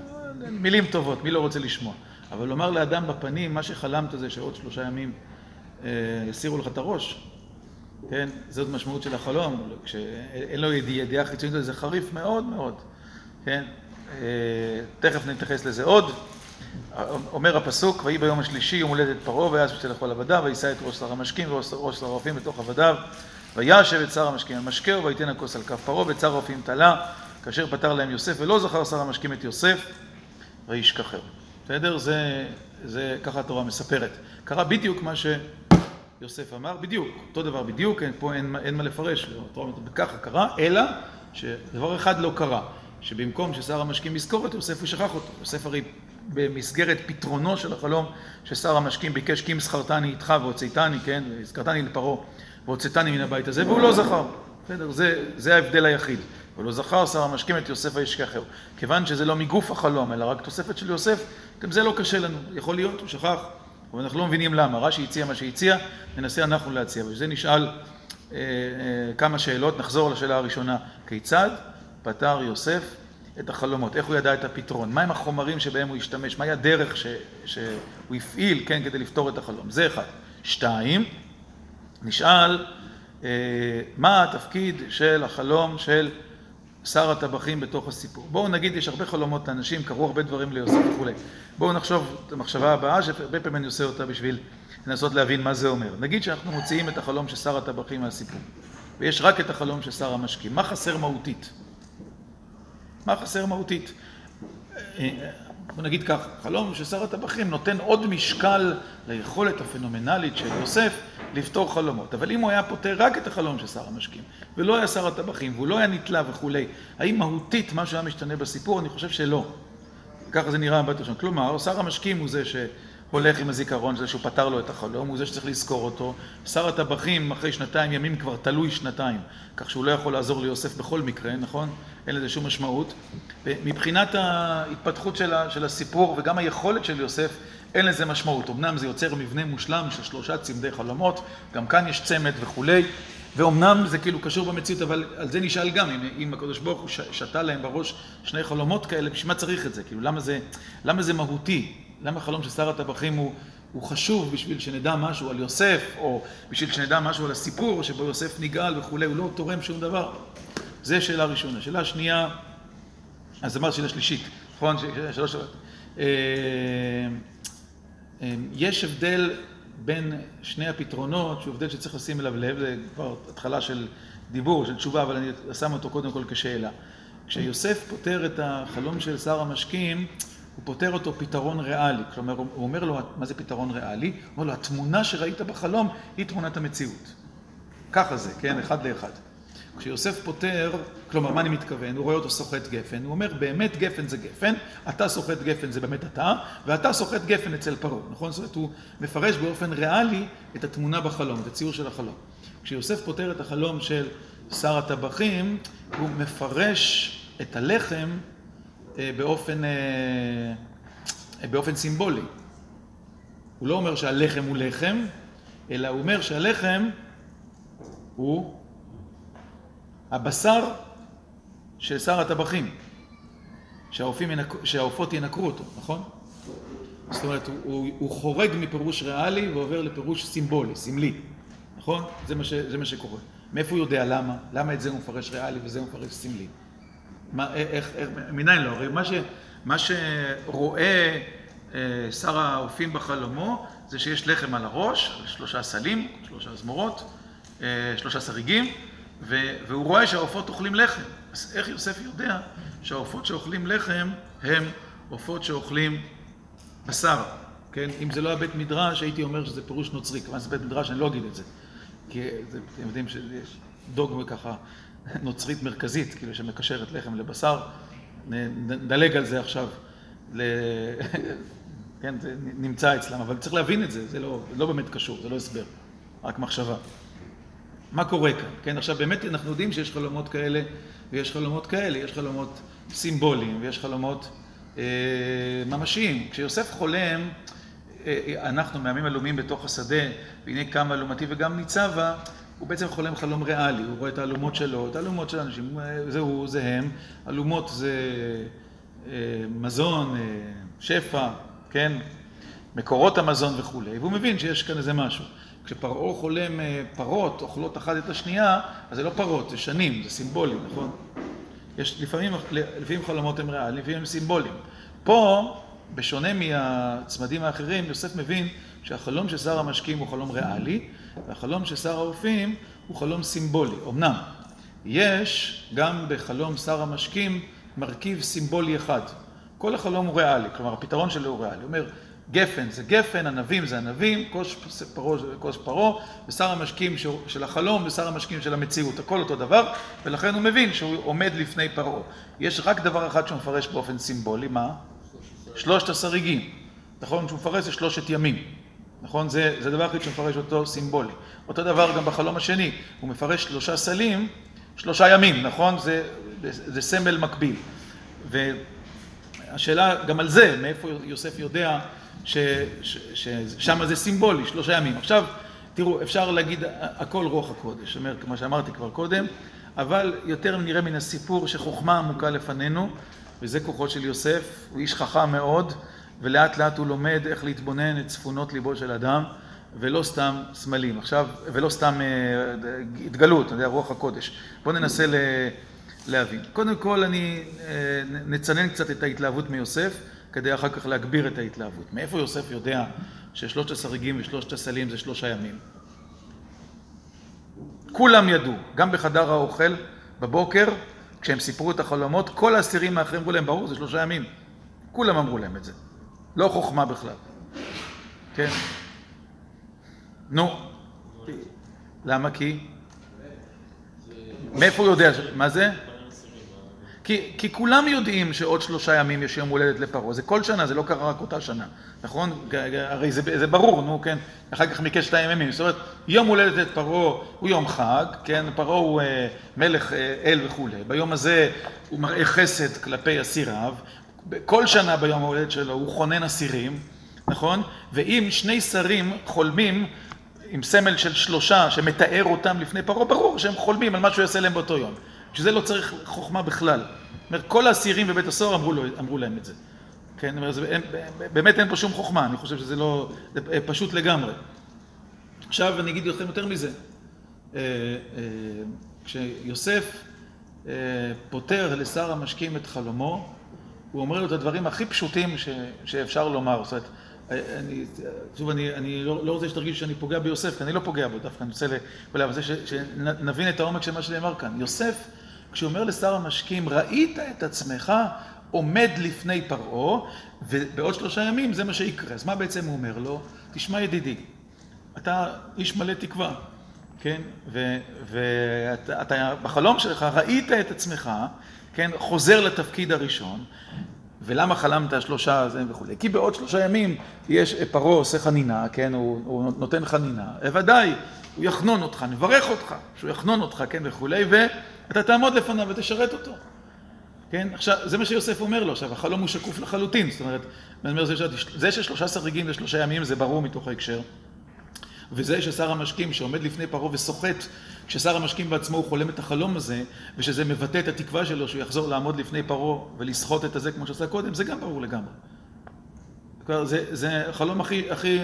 מילים טובות, מי לא רוצה לשמוע. אבל לומר לאדם בפנים, מה שחלמת זה שעוד שלושה ימים יסירו לך את הראש, כן? זאת משמעות של החלום, כשאין לו ידיעה חיצונית, זה חריף מאוד מאוד, כן? אה, תכף נתייחס לזה עוד. אומר הפסוק, ויהי ביום השלישי יום הולדת פרעה, ויעש בשביל לכל עבדיו, ויישא את ראש שר המשקים וראש שר הרופאים בתוך עבדיו, וישב את שר המשקים המשקהו, ויתן הכוס על כף פרעה, ואת שר הרופאים תלה, כאשר פתר להם יוסף, ולא זכר שר המשקים את יוסף, וישכחהו. בסדר? זה, זה ככה התורה מספרת. קרה בדיוק מה שיוסף אמר, בדיוק, אותו דבר בדיוק, אין, פה אין, אין מה לפרש, התורה אומרת, ככה קרה, אלא שדבר אחד לא קרה, שבמקום ששר המשקים יזכור את יוסף, הוא שכח אותו. יוסף הרי במסגרת פתרונו של החלום ששר המשקים ביקש כי אם זכרתני איתך והוצאתני, כן, הזכרתני לפרעה והוצאתני מן הבית הזה, והוא לא זכר. בסדר? זה, זה ההבדל היחיד. הוא לא זכר שר המשקים את יוסף וישכחהו. כיוון שזה לא מגוף החלום, אלא רק תוספת של יוסף, גם זה לא קשה לנו. יכול להיות, הוא שכח, אבל אנחנו לא מבינים למה. רש"י הציע מה שהציע, ננסה אנחנו להציע. וזה נשאל אה, אה, כמה שאלות. נחזור לשאלה הראשונה. כיצד פתר יוסף את החלומות, איך הוא ידע את הפתרון, מהם החומרים שבהם הוא השתמש, מהי הדרך ש, שהוא הפעיל, כן, כדי לפתור את החלום. זה אחד. שתיים, נשאל אה, מה התפקיד של החלום של שר הטבחים בתוך הסיפור. בואו נגיד, יש הרבה חלומות לאנשים, קרו הרבה דברים ליוסף וכולי. בואו נחשוב את המחשבה הבאה, שהרבה פעמים אני עושה אותה בשביל לנסות להבין מה זה אומר. נגיד שאנחנו מוציאים את החלום של שר הטבחים מהסיפור, ויש רק את החלום של שר המשקים. מה חסר מהותית? מה חסר מהותית? בוא נגיד כך, חלום של שר הטבחים נותן עוד משקל ליכולת הפנומנלית של יוסף לפתור חלומות. אבל אם הוא היה פותר רק את החלום של שר המשקים, ולא היה שר הטבחים, והוא לא היה נתלה וכולי, האם מהותית משהו היה משתנה בסיפור? אני חושב שלא. ככה זה נראה מבט ראשון. כלומר, שר המשקים הוא זה שהולך עם הזיכרון, זה שהוא פתר לו את החלום, הוא זה שצריך לזכור אותו. שר הטבחים אחרי שנתיים ימים כבר תלוי שנתיים, כך שהוא לא יכול לעזור ליוסף בכל מקרה, נכון? אין לזה שום משמעות. מבחינת ההתפתחות של, של הסיפור וגם היכולת של יוסף, אין לזה משמעות. אמנם זה יוצר מבנה מושלם של שלושה צמדי חלומות, גם כאן יש צמד וכולי, ואומנם זה כאילו קשור במציאות, אבל על זה נשאל גם, אם, אם הקדוש ברוך הוא שתה להם בראש שני חלומות כאלה, בשביל מה צריך את זה? כאילו, למה זה, למה זה מהותי? למה החלום של שר הטבחים הוא, הוא חשוב בשביל שנדע משהו על יוסף, או בשביל שנדע משהו על הסיפור שבו יוסף נגאל וכולי, הוא לא תורם שום דבר. זה שאלה ראשונה. שאלה שנייה, אז אמרת שאלה שלישית, נכון? שלוש... אה, אה, יש הבדל בין שני הפתרונות, שהוא הבדל שצריך לשים אליו לב, זה כבר התחלה של דיבור, של תשובה, אבל אני שם אותו קודם כל כשאלה. כשיוסף פותר את החלום של שר המשקים, הוא פותר אותו פתרון ריאלי. כלומר, הוא אומר לו, מה זה פתרון ריאלי? הוא אומר לו, התמונה שראית בחלום היא תמונת המציאות. ככה זה, כן? אחד לאחד. כשיוסף פותר, כלומר, מה אני מתכוון? הוא רואה אותו סוחט גפן, הוא אומר, באמת גפן זה גפן, אתה סוחט גפן זה באמת אתה, ואתה סוחט גפן אצל פרעה, נכון? זאת אומרת, הוא מפרש באופן ריאלי את התמונה בחלום, את הציור של החלום. כשיוסף פותר את החלום של שר הטבחים, הוא מפרש את הלחם אה, באופן, אה, באופן סימבולי. הוא לא אומר שהלחם הוא לחם, אלא הוא אומר שהלחם הוא הבשר של שר הטבחים, שהעופות ינקרו אותו, נכון? זאת אומרת, הוא, הוא, חורג מפירוש ריאלי ועובר לפירוש סימבולי, סמלי, נכון? זה מה, ש, זה מה שקורה. מאיפה הוא יודע למה? למה את זה הוא מפרש ריאלי וזה הוא מפרש סמלי? מה, איך, איך, מניין לא? הרי מה, ש, מה שרואה שר האופים בחלומו, זה שיש לחם על הראש, שלושה סלים, שלושה זמורות, שלושה שריגים, והוא רואה שהעופות אוכלים לחם. אז איך יוסף יודע שהעופות שאוכלים לחם הם עופות שאוכלים בשר? כן? אם זה לא היה בית מדרש, הייתי אומר שזה פירוש נוצרי. כיוון שזה בית מדרש, אני לא אגיד את זה. כי אתם יודעים שיש דוגמה ככה נוצרית מרכזית, כאילו שמקשרת לחם לבשר. נדלג על זה עכשיו. כן, זה נמצא אצלם, אבל צריך להבין את זה, זה לא, לא באמת קשור, זה לא הסבר, רק מחשבה. מה קורה כאן? כן, עכשיו באמת אנחנו יודעים שיש חלומות כאלה ויש חלומות כאלה, יש חלומות סימבוליים ויש חלומות אה, ממשיים. כשיוסף חולם, אה, אנחנו מעמים עלומים בתוך השדה, והנה קם אלומתי וגם ניצבה, הוא בעצם חולם חלום ריאלי, הוא רואה את האלומות שלו, את האלומות של אנשים, זה הוא, זה הם, אלומות זה אה, מזון, אה, שפע, כן, מקורות המזון וכולי, והוא מבין שיש כאן איזה משהו. כשפרעה חולם פרות אוכלות אחת את השנייה, אז זה לא פרות, זה שנים, זה סימבולי, נכון? יש לפעמים, לפעמים חלומות הם ריאליים, לפעמים הם סימבוליים. פה, בשונה מהצמדים האחרים, יוסף מבין שהחלום של שר המשקים הוא חלום ריאלי, והחלום של שר האופים הוא חלום סימבולי. אמנם, יש גם בחלום שר המשקים מרכיב סימבולי אחד. כל החלום הוא ריאלי, כלומר הפתרון שלו הוא ריאלי. הוא אומר, גפן זה גפן, ענבים זה ענבים, כוס פרעה זה כוס פרעה, ושר המשקים של החלום ושר המשקים של המציאות, הכל אותו דבר, ולכן הוא מבין שהוא עומד לפני פרעה. יש רק דבר אחד שהוא מפרש באופן סימבולי, מה? שלושת השריגים. נכון? שהוא מפרש זה שלושת ימים. נכון? זה, זה דבר היחיד שמפרש אותו סימבולי. אותו דבר גם בחלום השני, הוא מפרש שלושה סלים, שלושה ימים, נכון? זה, זה, זה סמל מקביל. והשאלה גם על זה, מאיפה יוסף יודע ששם זה סימבולי, שלושה ימים. עכשיו, תראו, אפשר להגיד הכל רוח הקודש, כמו שאמרתי כבר קודם, אבל יותר נראה מן הסיפור שחוכמה עמוקה לפנינו, וזה כוחו של יוסף, הוא איש חכם מאוד, ולאט לאט הוא לומד איך להתבונן את צפונות ליבו של אדם, ולא סתם סמלים. עכשיו, ולא סתם uh, התגלות, אתה יודע, רוח הקודש. בואו ננסה ל... להבין. קודם כל, אני uh, נצנן קצת את ההתלהבות מיוסף. כדי אחר כך להגביר את ההתלהבות. מאיפה יוסף יודע ששלושת הסריגים ושלושת הסלים זה שלושה ימים? כולם ידעו, גם בחדר האוכל, בבוקר, כשהם סיפרו את החלומות, כל האסירים האחרים אמרו להם, ברור, זה שלושה ימים. כולם אמרו להם את זה. לא חוכמה בכלל. כן? נו. למה? כי? מאיפה הוא יודע? מה זה? כי, כי כולם יודעים שעוד שלושה ימים יש יום הולדת לפרעה, זה כל שנה, זה לא קרה רק אותה שנה, נכון? הרי זה, זה ברור, נו, כן? אחר כך מקשת הימים, זאת אומרת, יום הולדת פרעה הוא יום חג, כן? פרעה הוא אה, מלך אה, אל וכולי, ביום הזה הוא מראה חסד כלפי אסיריו, כל שנה ביום ההולדת שלו הוא חונן אסירים, נכון? ואם שני שרים חולמים עם סמל של שלושה שמתאר אותם לפני פרעה, ברור שהם חולמים על מה שהוא יעשה להם באותו יום. שזה לא צריך חוכמה בכלל. אומרת, כל האסירים בבית הסוהר אמרו, להם את זה. כן, אומר, זה, אין, באמת אין פה שום חוכמה, אני חושב שזה לא, זה פשוט לגמרי. עכשיו אני אגיד לכם יותר מזה. אה, אה, כשיוסף אה, פותר לשר המשקים את חלומו, הוא אומר לו את הדברים הכי פשוטים ש, שאפשר לומר. זאת אומרת, אני, שוב, אני, אני לא, לא רוצה שתרגיש שאני פוגע ביוסף, כי אני לא פוגע בו, דווקא אני רוצה ל... אבל זה שנבין את העומק של מה שנאמר כאן. יוסף כשהוא אומר לשר המשקים, ראית את עצמך עומד לפני פרעה, ובעוד שלושה ימים זה מה שיקרה. אז מה בעצם הוא אומר לו? תשמע ידידי, אתה איש מלא תקווה, כן? ואתה בחלום שלך ראית את עצמך, כן? חוזר לתפקיד הראשון, ולמה חלמת שלושה הזה וכולי? כי בעוד שלושה ימים יש, פרעה עושה חנינה, כן? הוא, הוא נותן חנינה, ודאי, הוא יחנון אותך, נברך אותך, שהוא יחנון אותך, כן? וכולי, ו... אתה תעמוד לפניו ותשרת אותו. כן? עכשיו, זה מה שיוסף אומר לו. עכשיו, החלום הוא שקוף לחלוטין. זאת אומרת, אומר, זה ששלושה שריגים ושלושה ימים זה ברור מתוך ההקשר. וזה ששר המשקים שעומד לפני פרעה וסוחט, כששר המשקים בעצמו הוא חולם את החלום הזה, ושזה מבטא את התקווה שלו שהוא יחזור לעמוד לפני פרעה ולסחוט את הזה כמו שעשה קודם, זה גם ברור לגמרי. זה, זה החלום הכי, הכי,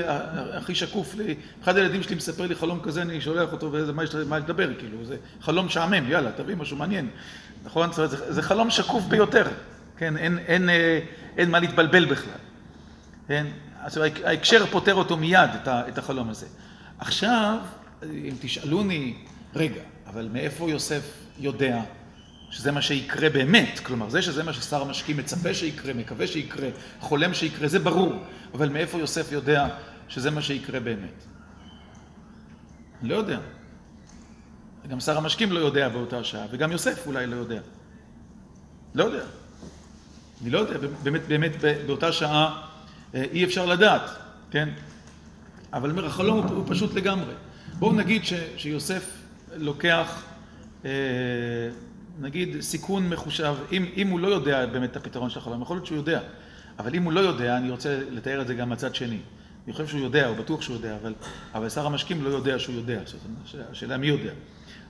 הכי שקוף לי. אחד הילדים שלי מספר לי חלום כזה, אני שולח אותו, וזה מה, מה לדבר, כאילו, זה חלום משעמם, יאללה, תביא משהו מעניין. נכון? זאת אומרת, זה, זה חלום שקוף ביותר. כן, אין, אין, אין, אין מה להתבלבל בכלל. כן? אז ההקשר פותר אותו מיד, את החלום הזה. עכשיו, אם תשאלוני, רגע, אבל מאיפה יוסף יודע שזה מה שיקרה באמת? כלומר, זה שזה מה ששר המשקים מצפה שיקרה, מקווה שיקרה, חולם שיקרה, זה ברור. אבל מאיפה יוסף יודע שזה מה שיקרה באמת? לא יודע. גם שר המשקים לא יודע באותה שעה, וגם יוסף אולי לא יודע. לא יודע. אני לא יודע, באמת, באמת באותה שעה אה, אי אפשר לדעת, כן? אבל אומר, החלום הוא, הוא פשוט לגמרי. בואו נגיד ש, שיוסף לוקח, אה, נגיד, סיכון מחושב, אם, אם הוא לא יודע באמת את הפתרון של החלום, יכול להיות שהוא יודע, אבל אם הוא לא יודע, אני רוצה לתאר את זה גם מהצד שני. אני חושב שהוא יודע, הוא בטוח שהוא יודע, אבל, אבל שר המשקים לא יודע שהוא יודע, זאת השאלה מי יודע.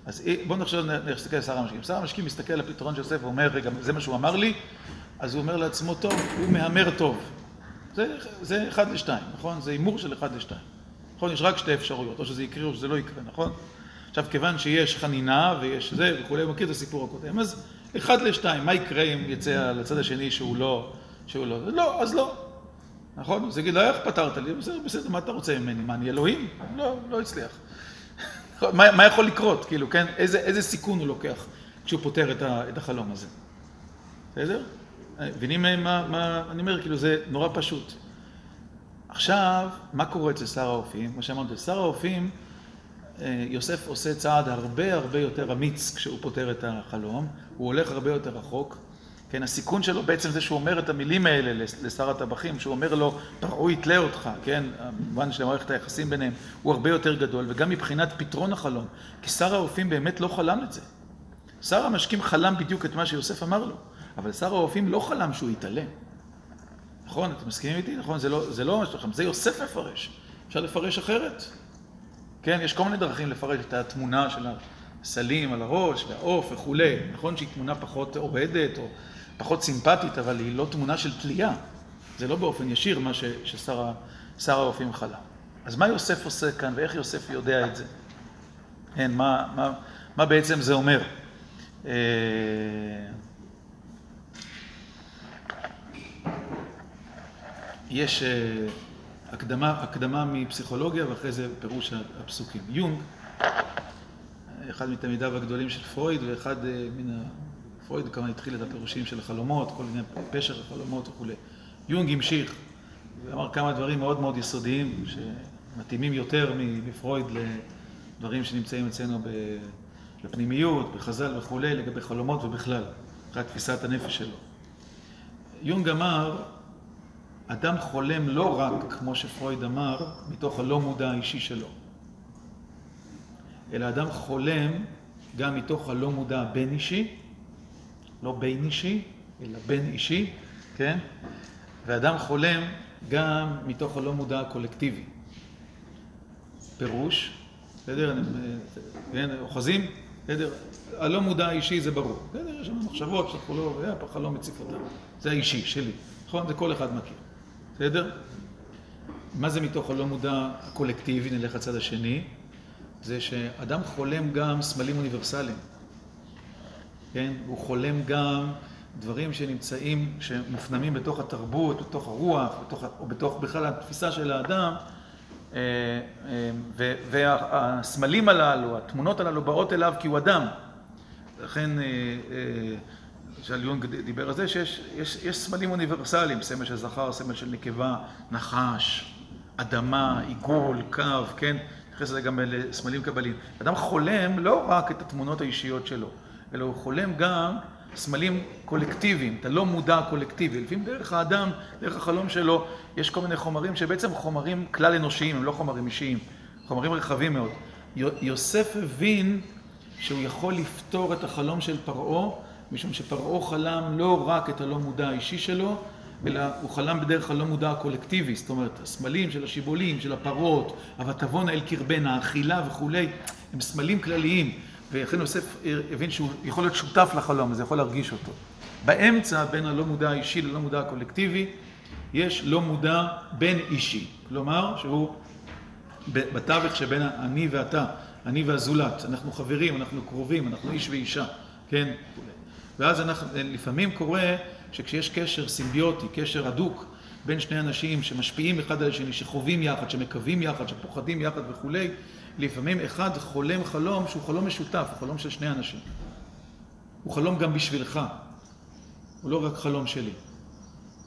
אז בואו נחשוב, נסתכל על שר המשקים. שר המשקים מסתכל על הפתרון של יוסף ואומר, רגע, זה מה שהוא אמר לי, אז הוא אומר לעצמו, טוב, הוא מהמר טוב. זה, זה אחד לשתיים, נכון? זה הימור של אחד לשתיים. נכון? יש רק שתי אפשרויות, או שזה יקרה או שזה לא יקרה, נכון? עכשיו, כיוון שיש חנינה ויש זה וכולי, הוא מכיר את הסיפור הקודם, אז אחד לשתיים, מה יקרה אם יצא לצד השני שהוא לא, שהוא לא, לא, אז לא. נכון? אז יגיד לו, איך פתרת לי? בסדר, בסדר, מה אתה רוצה ממני? מה, אני אלוהים? לא, לא הצליח. מה, מה יכול לקרות, כאילו, כן? איזה, איזה סיכון הוא לוקח כשהוא פותר את, ה, את החלום הזה? בסדר? מבינים מה, מה, אני אומר, כאילו, זה נורא פשוט. עכשיו, מה קורה אצל שר האופים? כמו שאמרתי, שר האופים, יוסף עושה צעד הרבה הרבה יותר אמיץ כשהוא פותר את החלום, הוא הולך הרבה יותר רחוק. כן, הסיכון שלו בעצם זה שהוא אומר את המילים האלה לשר הטבחים, שהוא אומר לו, פרעה יתלה אותך, כן, במובן של מערכת היחסים ביניהם, הוא הרבה יותר גדול, וגם מבחינת פתרון החלום, כי שר האופים באמת לא חלם את זה. שר המשקים חלם בדיוק את מה שיוסף אמר לו, אבל שר האופים לא חלם שהוא יתעלה. נכון, אתם מסכימים איתי? נכון, זה לא, זה לא מה שלכם, זה יוסף מפרש. אפשר לפרש אחרת. כן, יש כל מיני דרכים לפרש את התמונה של הסלים על הראש והעוף וכולי. נכון שהיא תמונה פחות אוהדת או פחות סימפטית, אבל היא לא תמונה של תלייה. זה לא באופן ישיר מה ששר האופים חלם. אז מה יוסף עושה כאן ואיך יוסף יודע את זה? כן, מה, מה, מה בעצם זה אומר? אה, יש אה, הקדמה, הקדמה מפסיכולוגיה ואחרי זה פירוש הפסוקים. יונג, אחד מתלמידיו הגדולים של פרויד ואחד אה, מן ה... פרויד כמובן התחיל את הפירושים של החלומות, כל מיני פשר החלומות וכולי. יונג המשיך ואמר כמה דברים מאוד מאוד יסודיים שמתאימים יותר מפרויד לדברים שנמצאים אצלנו בפנימיות, בחז"ל וכולי, לגבי חלומות ובכלל, רק תפיסת הנפש שלו. יונג אמר אדם חולם לא רק, כמו שפרויד אמר, מתוך הלא מודע האישי שלו, אלא אדם חולם גם מתוך הלא מודע הבין אישי, לא בין אישי, אלא בין אישי, כן? ואדם חולם גם מתוך הלא מודע הקולקטיבי. פירוש, בסדר? כן, אוחזים? בסדר? הלא מודע האישי זה ברור. בסדר? יש לנו מחשבות שאנחנו לא, החלום מציף אותם. זה האישי שלי. נכון? זה כל אחד מכיר. בסדר? מה זה מתוך הלא מודע הקולקטיבי, נלך לצד השני? זה שאדם חולם גם סמלים אוניברסליים. כן? הוא חולם גם דברים שנמצאים, שמופנמים בתוך התרבות, בתוך הרוח, בתוך, או בתוך בכלל התפיסה של האדם, אה, אה, והסמלים הללו, התמונות הללו באות אליו כי הוא אדם. לכן אה, למשל יונג דיבר על זה שיש יש, יש סמלים אוניברסליים, סמל של זכר, סמל של נקבה, נחש, אדמה, עיגול, קו, כן? נכנס לזה גם לסמלים קבליים. אדם חולם לא רק את התמונות האישיות שלו, אלא הוא חולם גם סמלים קולקטיביים, אתה לא מודע קולקטיבי. לפעמים דרך האדם, דרך החלום שלו, יש כל מיני חומרים שבעצם חומרים כלל אנושיים, הם לא חומרים אישיים, חומרים רחבים מאוד. יוסף הבין שהוא יכול לפתור את החלום של פרעה משום שפרעה חלם לא רק את הלא מודע האישי שלו, אלא הוא חלם בדרך הלא מודע הקולקטיבי, זאת אומרת, הסמלים של השיבולים, של הפרות, ה"ותבואנה אל קרבנה", האכילה וכולי, הם סמלים כלליים, ולכן יוסף הבין שהוא יכול להיות שותף לחלום הזה, יכול להרגיש אותו. באמצע, בין הלא מודע האישי ללא מודע הקולקטיבי, יש לא מודע בין אישי, כלומר, שהוא בתווך שבין אני ואתה, אני והזולת, אנחנו חברים, אנחנו קרובים, אנחנו איש ואישה, כן? ואז אנחנו, לפעמים קורה שכשיש קשר סימביוטי, קשר הדוק בין שני אנשים שמשפיעים אחד על השני, שחווים יחד, שמקווים יחד, שפוחדים יחד וכולי, לפעמים אחד חולם חלום שהוא חלום משותף, הוא חלום של שני אנשים. הוא חלום גם בשבילך, הוא לא רק חלום שלי,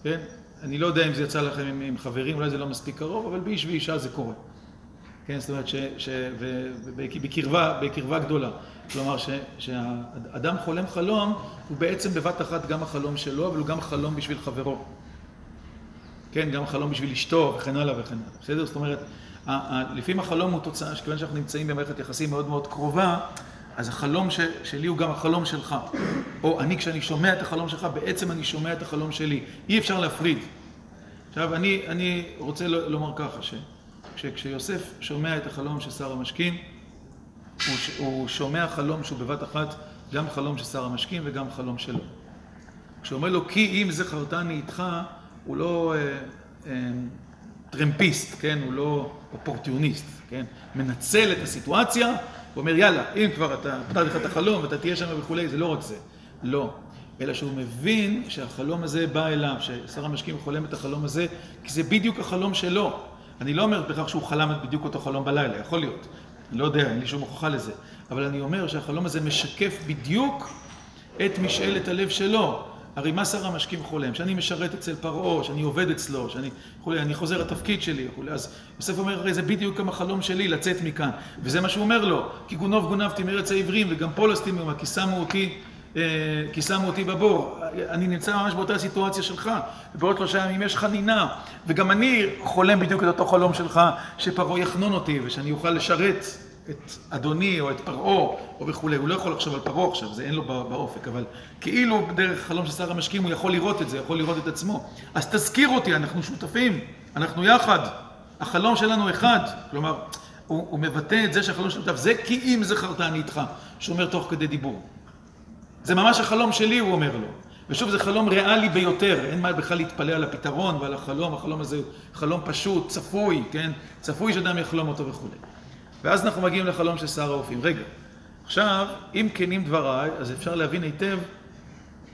כן? אני לא יודע אם זה יצא לכם עם, עם חברים, אולי זה לא מספיק קרוב, אבל באיש ואישה זה קורה. כן, זאת אומרת, ש, ש, ובקרבה, בקרבה גדולה. כלומר, ש, שהאדם חולם חלום, הוא בעצם בבת אחת גם החלום שלו, אבל הוא גם חלום בשביל חברו. כן, גם חלום בשביל אשתו, וכן הלאה וכן הלאה. בסדר? זאת אומרת, לפעמים החלום הוא תוצאה, שכיוון שאנחנו נמצאים במערכת יחסים מאוד מאוד קרובה, אז החלום ש, שלי הוא גם החלום שלך. או אני, כשאני שומע את החלום שלך, בעצם אני שומע את החלום שלי. אי אפשר להפריד. עכשיו, אני, אני רוצה לומר ככה, ש... כשיוסף שומע את החלום של שר המשכין, הוא, הוא שומע חלום שהוא בבת אחת גם חלום של שר המשכין וגם חלום שלו. כשהוא אומר לו, כי אם זכרתני איתך, הוא לא אה, אה, טרמפיסט, כן? הוא לא אופורטיוניסט, כן? מנצל את הסיטואציה, הוא אומר, יאללה, אם כבר אתה פתח לך את החלום ואתה תהיה שם וכולי, זה לא רק זה. לא. אלא שהוא מבין שהחלום הזה בא אליו, ששר המשקים חולם את החלום הזה, כי זה בדיוק החלום שלו. אני לא אומר בכך שהוא חלם בדיוק אותו חלום בלילה, יכול להיות. אני לא יודע, אין לי שום הוכחה לזה. אבל אני אומר שהחלום הזה משקף בדיוק את משאלת הלב שלו. הרי מה שר המשקים חולם? שאני משרת אצל פרעה, שאני עובד אצלו, שאני חולה, אני חוזר לתפקיד שלי, חולה. אז יוסף אומר, הרי זה בדיוק גם החלום שלי, לצאת מכאן. וזה מה שהוא אומר לו, כי גונוב גונבתי מארץ העברים, וגם פה לא סתימו, כי שמו אותי כי שמו אותי בבור. אני נמצא ממש באותה סיטואציה שלך, ובעוד שלושה ימים יש חנינה, וגם אני חולם בדיוק את אותו חלום שלך, שפרעה יחנון אותי, ושאני אוכל לשרת את אדוני או את פרעה או וכולי. הוא לא יכול לחשוב על פרעה עכשיו, זה אין לו באופק, אבל כאילו דרך חלום של שר המשקים הוא יכול לראות את זה, יכול לראות את עצמו. אז תזכיר אותי, אנחנו שותפים, אנחנו יחד, החלום שלנו אחד. כלומר, הוא, הוא מבטא את זה שהחלום שלנו זה כי אם זכרת אני איתך, שאומר תוך כדי דיבור. זה ממש החלום שלי, הוא אומר לו. ושוב, זה חלום ריאלי ביותר, אין מה בכלל להתפלא על הפתרון ועל החלום, החלום הזה הוא חלום פשוט, צפוי, כן? צפוי שאדם יחלום אותו וכולי. ואז אנחנו מגיעים לחלום של שר האופים. רגע, עכשיו, אם כנים דבריי, אז אפשר להבין היטב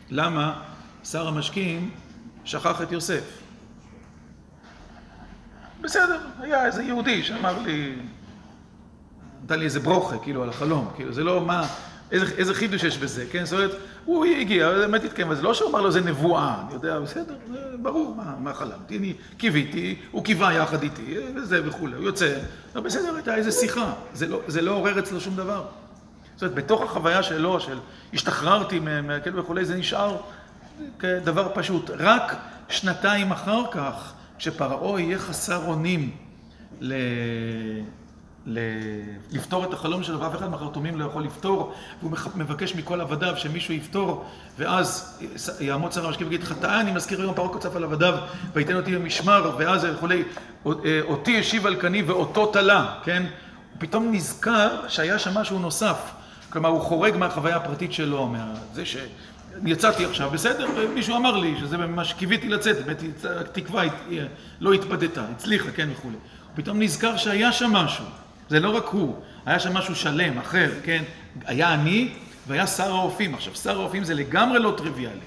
למה שר המשקים שכח את יוסף. בסדר, היה איזה יהודי שאמר לי, נתן לי איזה ברוכה, כאילו, על החלום, כאילו, זה לא מה... איזה, חידוש יש בזה, כן? זאת אומרת, הוא הגיע, באמת התקיים, אז לא שהוא אמר לו זה נבואה, אני יודע, בסדר, ברור מה, מה חלמתי, אני קיוויתי, הוא קיווה יחד איתי, וזה וכולי, הוא יוצא, לא, בסדר, הייתה איזה שיחה, זה לא, זה לא עורר אצלו שום דבר. זאת אומרת, בתוך החוויה שלו, של השתחררתי מהכלא וכולי, זה נשאר כדבר פשוט. רק שנתיים אחר כך, כשפרעה יהיה חסר אונים ל... לפתור את החלום שלו, ואף אחד מהחרטומים לא יכול לפתור, והוא מבקש מכל עבדיו שמישהו יפתור, ואז יעמוד שר המשקיע ויגיד, חטאה אני מזכיר היום פרעה קוצף על עבדיו, ויתן אותי במשמר, ואז וכולי, אותי השיב על קני ואותו תלה, כן? הוא פתאום נזכר שהיה שם משהו נוסף, כלומר הוא חורג מהחוויה הפרטית שלו, מזה ש... יצאתי עכשיו, בסדר, מישהו אמר לי שזה מה שקיוויתי לצאת, באמת התקווה לא התבדתה, הצליחה, כן וכולי. פתאום נזכר שהיה שם משהו. זה לא רק הוא, היה שם משהו שלם, אחר, כן? היה אני והיה שר האופים. עכשיו, שר האופים זה לגמרי לא טריוויאלי.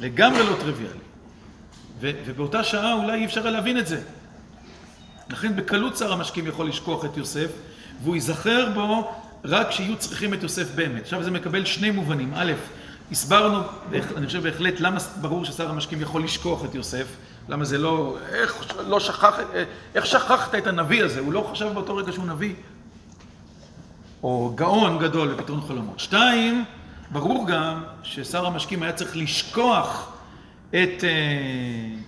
לגמרי לא טריוויאלי. ו- ובאותה שעה אולי אי אפשר להבין את זה. לכן בקלות שר המשקים יכול לשכוח את יוסף, והוא ייזכר בו רק כשיהיו צריכים את יוסף באמת. עכשיו זה מקבל שני מובנים. א', הסברנו, אני חושב בהחלט, למה ברור ששר המשקים יכול לשכוח את יוסף. למה זה לא... איך לא שכח... איך שכחת את הנביא הזה? הוא לא חשב באותו רגע שהוא נביא. או גאון גדול בפתרון חלומות. שתיים, ברור גם ששר המשקים היה צריך לשכוח את, אה,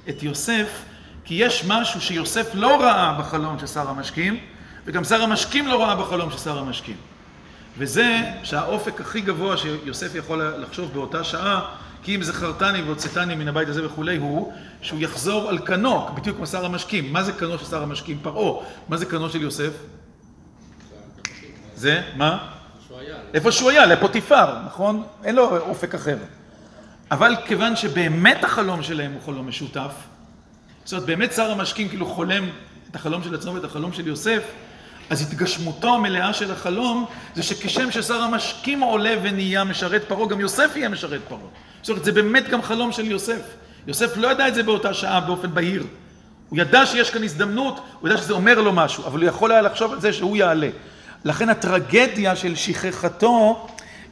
את יוסף, כי יש משהו שיוסף לא ראה בחלום של שר המשקים, וגם שר המשקים לא ראה בחלום של שר המשקים. וזה שהאופק הכי גבוה שיוסף יכול לחשוב באותה שעה, כי אם זכרתני והוצאתני מן הבית הזה וכולי, הוא שהוא יחזור על קנו, בדיוק כמו שר המשקים. מה זה קנו של שר המשקים? פרעה. מה זה קנו של יוסף? זה, מה? איפה שהוא היה, לפוטיפר, נכון? אין לו אופק אחר. אבל כיוון שבאמת החלום שלהם הוא חלום משותף, זאת אומרת, באמת שר המשקים כאילו חולם את החלום של עצמו ואת החלום של יוסף, אז התגשמותו המלאה של החלום זה שכשם ששר המשקים עולה ונהיה משרת פרעה, גם יוסף יהיה משרת פרעה. זאת אומרת, זה באמת גם חלום של יוסף. יוסף לא ידע את זה באותה שעה באופן בהיר. הוא ידע שיש כאן הזדמנות, הוא ידע שזה אומר לו משהו, אבל הוא יכול היה לחשוב על זה שהוא יעלה. לכן הטרגדיה של שכחתו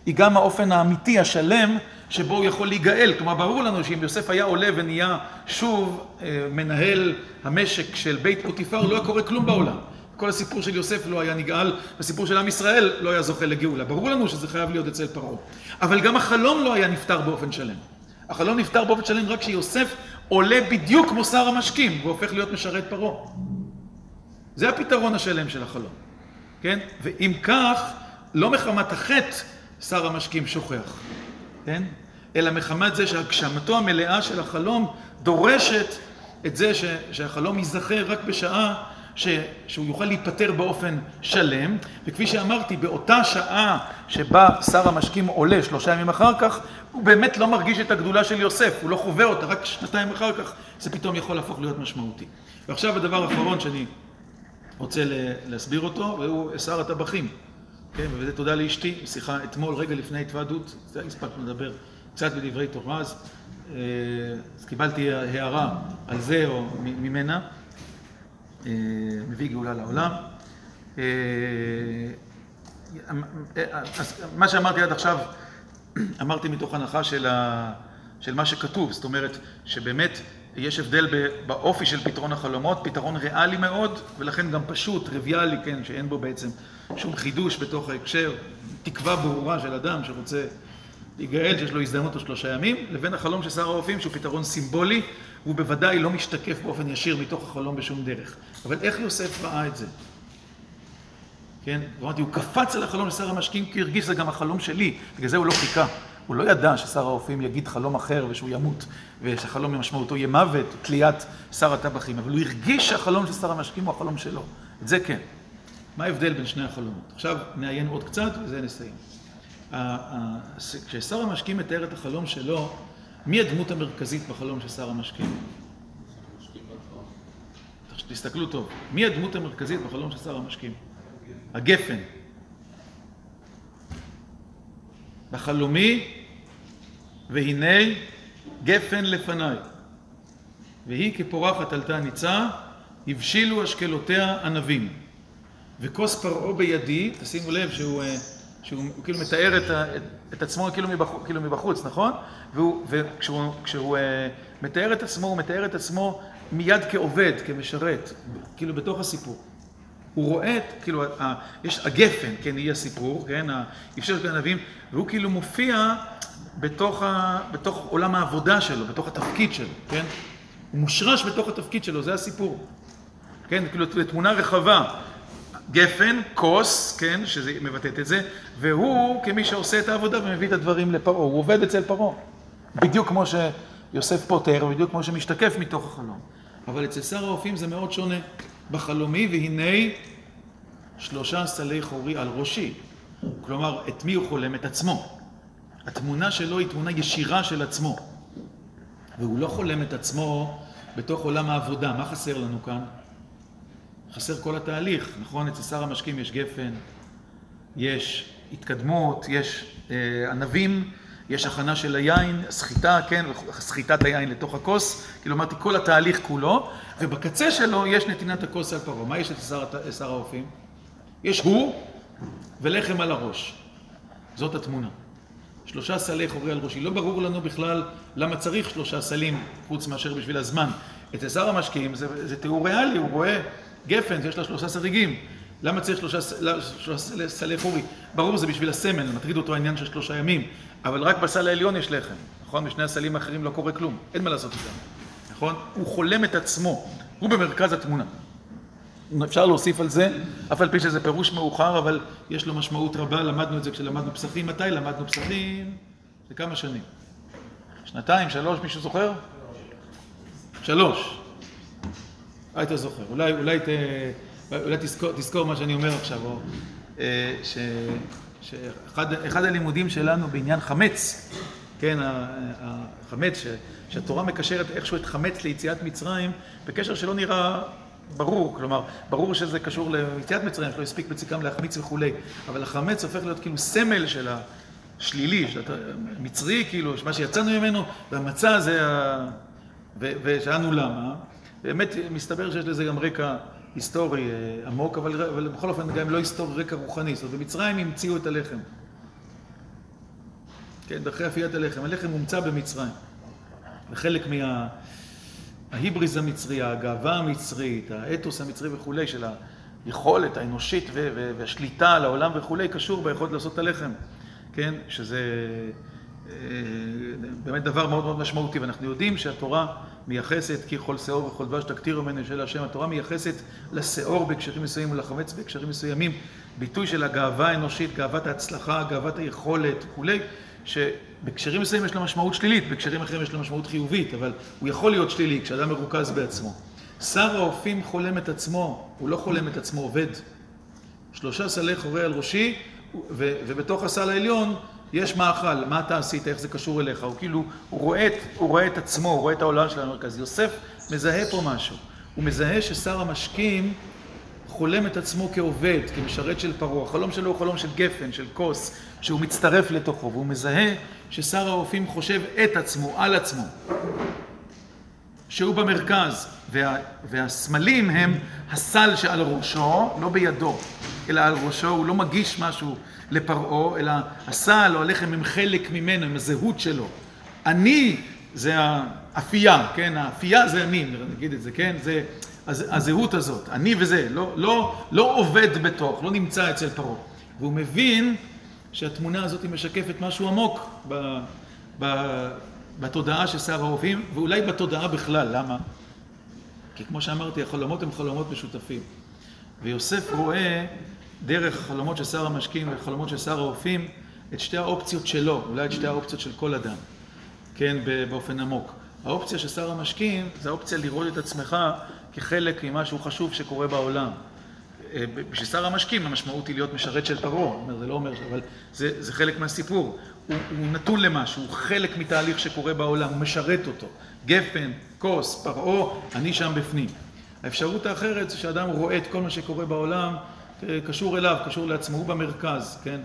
היא גם האופן האמיתי, השלם, שבו הוא יכול להיגאל. כלומר, ברור לנו שאם יוסף היה עולה ונהיה שוב אה, מנהל המשק של בית פוטיפר, לא היה קורה כלום בעולם. כל הסיפור של יוסף לא היה נגאל, והסיפור של עם ישראל לא היה זוכה לגאולה. ברור לנו שזה חייב להיות אצל פרעה. אבל גם החלום לא היה נפתר באופן שלם. החלום נפתר באופן שלם רק כשיוסף עולה בדיוק כמו שר המשקים, והופך להיות משרת פרעה. זה הפתרון השלם של החלום, כן? ואם כך, לא מחמת החטא שר המשקים שוכח, כן? אלא מחמת זה שהגשמתו המלאה של החלום דורשת את זה שהחלום ייזכר רק בשעה ש, שהוא יוכל להיפטר באופן שלם, וכפי שאמרתי, באותה שעה שבה שר המשקים עולה שלושה ימים אחר כך, הוא באמת לא מרגיש את הגדולה של יוסף, הוא לא חווה אותה, רק שנתיים אחר כך זה פתאום יכול להפוך להיות משמעותי. ועכשיו הדבר האחרון שאני רוצה להסביר אותו, והוא שר הטבחים. כן, וזה תודה לאשתי, שיחה אתמול, רגע לפני התוועדות, הספקנו לדבר קצת בדברי תורה, אז, אה, אז קיבלתי הערה על זה או ממנה, מביא גאולה לעולם. אה, אז מה שאמרתי עד עכשיו, אמרתי מתוך הנחה של, ה, של מה שכתוב, זאת אומרת שבאמת יש הבדל באופי של פתרון החלומות, פתרון ריאלי מאוד, ולכן גם פשוט, טריוויאלי, כן, שאין בו בעצם שום חידוש בתוך ההקשר, תקווה ברורה של אדם שרוצה להיגאל, שיש לו הזדמנות או שלושה ימים, לבין החלום של שר האופים, שהוא פתרון סימבולי, הוא בוודאי לא משתקף באופן ישיר מתוך החלום בשום דרך. אבל איך יוסף ראה את זה? כן? אמרתי, הוא קפץ על החלום של שר המשקים כי הרגיש שזה גם החלום שלי, בגלל זה הוא לא חיכה. הוא לא ידע ששר האופים יגיד חלום אחר ושהוא ימות, ושהחלום במשמעותו יהיה מוות, תליית שר הטבחים, אבל הוא הרגיש שהחלום של שר המשקים הוא החלום שלו. את זה כן. מה ההבדל בין שני החלומות? עכשיו נעיין עוד קצת וזה נסיים. כששר המשקים מתאר את החלום שלו, מי הדמות המרכזית בחלום של שר המשקים? תסתכלו טוב. מי הדמות המרכזית בחלום של שר המשקים? הגפן. בחלומי, והנה גפן לפניי. והיא כפורחת עלתה ניצה, הבשילו אשקלותיה ענבים. וכוס פרעה בידי, תשימו לב שהוא, אה, שהוא כאילו מתאר את, את, את עצמו כאילו כאילו מבחוץ, נכון? והוא, וכשהוא כשהוא, אה, מתאר את עצמו, הוא מתאר את עצמו מיד כעובד, כמשרת, כאילו בתוך הסיפור. הוא רואה את, כאילו, ה, יש הגפן, כן, היא הסיפור, כן, האפשר של הנביאים, והוא כאילו מופיע בתוך, ה, בתוך עולם העבודה שלו, בתוך התפקיד שלו, כן? הוא מושרש בתוך התפקיד שלו, זה הסיפור. כן, כאילו, תמונה רחבה. גפן, כוס, כן, שזה מבטאת את זה, והוא כמי שעושה את העבודה ומביא את הדברים לפרעה, הוא עובד אצל פרעה. בדיוק כמו שיוסף פותר, בדיוק כמו שמשתקף מתוך החלום. אבל אצל שר האופים זה מאוד שונה. בחלומי, והנה שלושה סלי חורי על ראשי. כלומר, את מי הוא חולם? את עצמו. התמונה שלו היא תמונה ישירה של עצמו. והוא לא חולם את עצמו בתוך עולם העבודה. מה חסר לנו כאן? חסר כל התהליך, נכון? אצל שר המשקים יש גפן, יש התקדמות, יש אה, ענבים, יש הכנה של היין, סחיטה, כן, סחיטת היין לתוך הכוס, כאילו אמרתי כל התהליך כולו, ובקצה שלו יש נתינת הכוס על פרעה. מה יש אצל שר האופים? יש הוא ולחם על הראש. זאת התמונה. שלושה סלי חורי על ראשי. לא ברור לנו בכלל למה צריך שלושה סלים, חוץ מאשר בשביל הזמן. אצל שר המשקיעים זה, זה תיאור ריאלי, הוא רואה גפן שיש לה שלושה סריגים. למה צריך שלושה, שלושה סלי חורי? ברור זה בשביל הסמל, מטריד אותו העניין של שלושה ימים. אבל רק בסל העליון יש לחם, נכון? בשני הסלים האחרים לא קורה כלום, אין מה לעשות איתם, נכון? הוא חולם את עצמו, הוא במרכז התמונה. אפשר להוסיף על זה, אף על פי שזה פירוש מאוחר, אבל יש לו משמעות רבה, למדנו את זה כשלמדנו פסחים. מתי למדנו פסחים? זה כמה שנים. שנתיים, שלוש, מישהו זוכר? שלוש. היית זוכר. אולי, אולי, ת, אולי תזכור, תזכור מה שאני אומר עכשיו, או, אה, ש, שאחד הלימודים שלנו בעניין חמץ, כן, החמץ, ש, שהתורה מקשרת איכשהו את חמץ ליציאת מצרים, בקשר שלא נראה ברור, כלומר, ברור שזה קשור ליציאת מצרים, שלא הספיק בציקם להחמיץ וכולי, אבל החמץ הופך להיות כאילו סמל של השלילי, של המצרי, כאילו, מה שיצאנו ממנו, והמצה זה ושאלנו למה, באמת מסתבר שיש לזה גם רקע היסטורי עמוק, אבל, אבל בכל אופן גם לא היסטורי, רקע רוחני. זאת אומרת, במצרים המציאו את הלחם. כן, דרכי אפיית הלחם. הלחם הומצא במצרים. וחלק מההיבריז המצרי, הגאווה המצרית, האתוס המצרי וכולי, של היכולת האנושית והשליטה על העולם וכולי, קשור ביכולת לעשות את הלחם. כן, שזה אה, באמת דבר מאוד מאוד משמעותי, ואנחנו יודעים שהתורה מייחסת כי כל שאור וכל דבש תקטירו ממנו של השם, התורה מייחסת לשאור בהקשרים מסוימים ולחמץ בהקשרים מסוימים, ביטוי של הגאווה האנושית, גאוות ההצלחה, גאוות היכולת וכולי, שבהקשרים מסוימים יש לו משמעות שלילית, בהקשרים אחרים יש לו משמעות חיובית, אבל הוא יכול להיות שלילי כשאדם מרוכז בעצמו. שר האופים חולם את עצמו, הוא לא חולם את עצמו, עובד. שלושה סלי חורי על ראשי, ובתוך הסל העליון יש מאכל, מה אתה עשית, איך זה קשור אליך, הוא כאילו, הוא רואה את, הוא רואה את עצמו, הוא רואה את העולם של המרכז. יוסף מזהה פה משהו, הוא מזהה ששר המשקים חולם את עצמו כעובד, כמשרת של פרעה. החלום שלו הוא חלום של גפן, של כוס, שהוא מצטרף לתוכו, והוא מזהה ששר האופים חושב את עצמו, על עצמו. שהוא במרכז, וה, והסמלים הם הסל שעל ראשו, לא בידו, אלא על ראשו, הוא לא מגיש משהו לפרעה, אלא הסל או הלחם הם חלק ממנו, הם הזהות שלו. אני זה האפייה, כן? האפייה זה אני, נגיד את זה, כן? זה הזהות הזאת, אני וזה, לא, לא, לא עובד בתוך, לא נמצא אצל פרעה. והוא מבין שהתמונה הזאת משקפת משהו עמוק ב, ב, בתודעה של שר האופים, ואולי בתודעה בכלל, למה? כי כמו שאמרתי, החלומות הם חלומות משותפים. ויוסף רואה דרך חלומות של שר המשקים וחלומות של שר האופים את שתי האופציות שלו, אולי את שתי האופציות של כל אדם, כן, באופן עמוק. האופציה של שר המשקים זה האופציה לראות את עצמך כחלק ממשהו חשוב שקורה בעולם. אה, בשביל שר המשקים המשמעות היא להיות משרת של פרעה, זה לא אומר, אבל זה, זה חלק מהסיפור. הוא, הוא נתון למשהו, הוא חלק מתהליך שקורה בעולם, הוא משרת אותו. גפן, כוס, פרעה, אני שם בפנים. האפשרות האחרת זה שאדם רואה את כל מה שקורה בעולם קשור אליו, קשור לעצמו, הוא במרכז, כן?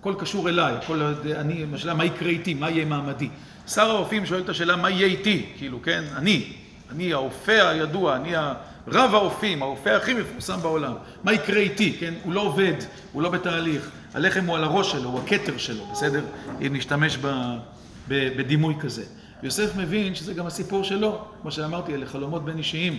הכל קשור אליי, הכל, אני, השאלה מה יקרה איתי, מה יהיה מעמדי. שר האופים שואל את השאלה מה יהיה איתי, כאילו, כן? אני, אני האופה הידוע, אני רב האופים, האופה הכי מפורסם בעולם. מה יקרה איתי, כן? הוא לא עובד, הוא לא בתהליך. הלחם הוא על הראש שלו, הוא הכתר שלו, בסדר? אם נשתמש ב, ב, בדימוי כזה. יוסף מבין שזה גם הסיפור שלו, כמו שאמרתי, אלה חלומות בין אישיים.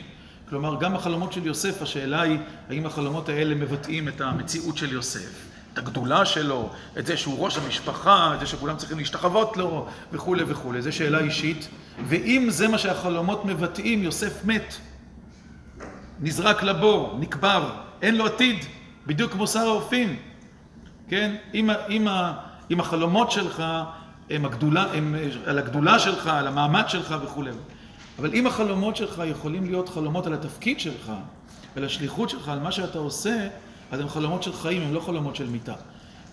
כלומר, גם החלומות של יוסף, השאלה היא, האם החלומות האלה מבטאים את המציאות של יוסף, את הגדולה שלו, את זה שהוא ראש המשפחה, את זה שכולם צריכים להשתחוות לו, וכולי וכולי. זו שאלה אישית. ואם זה מה שהחלומות מבטאים, יוסף מת. נזרק לבור, נקבר, אין לו עתיד, בדיוק כמו שר האופים. כן? אם, אם, אם החלומות שלך הם, הגדולה, הם על הגדולה שלך, על המעמד שלך וכולי. אבל אם החלומות שלך יכולים להיות חלומות על התפקיד שלך, על השליחות שלך, על מה שאתה עושה, אז הם חלומות של חיים, הם לא חלומות של מיתה.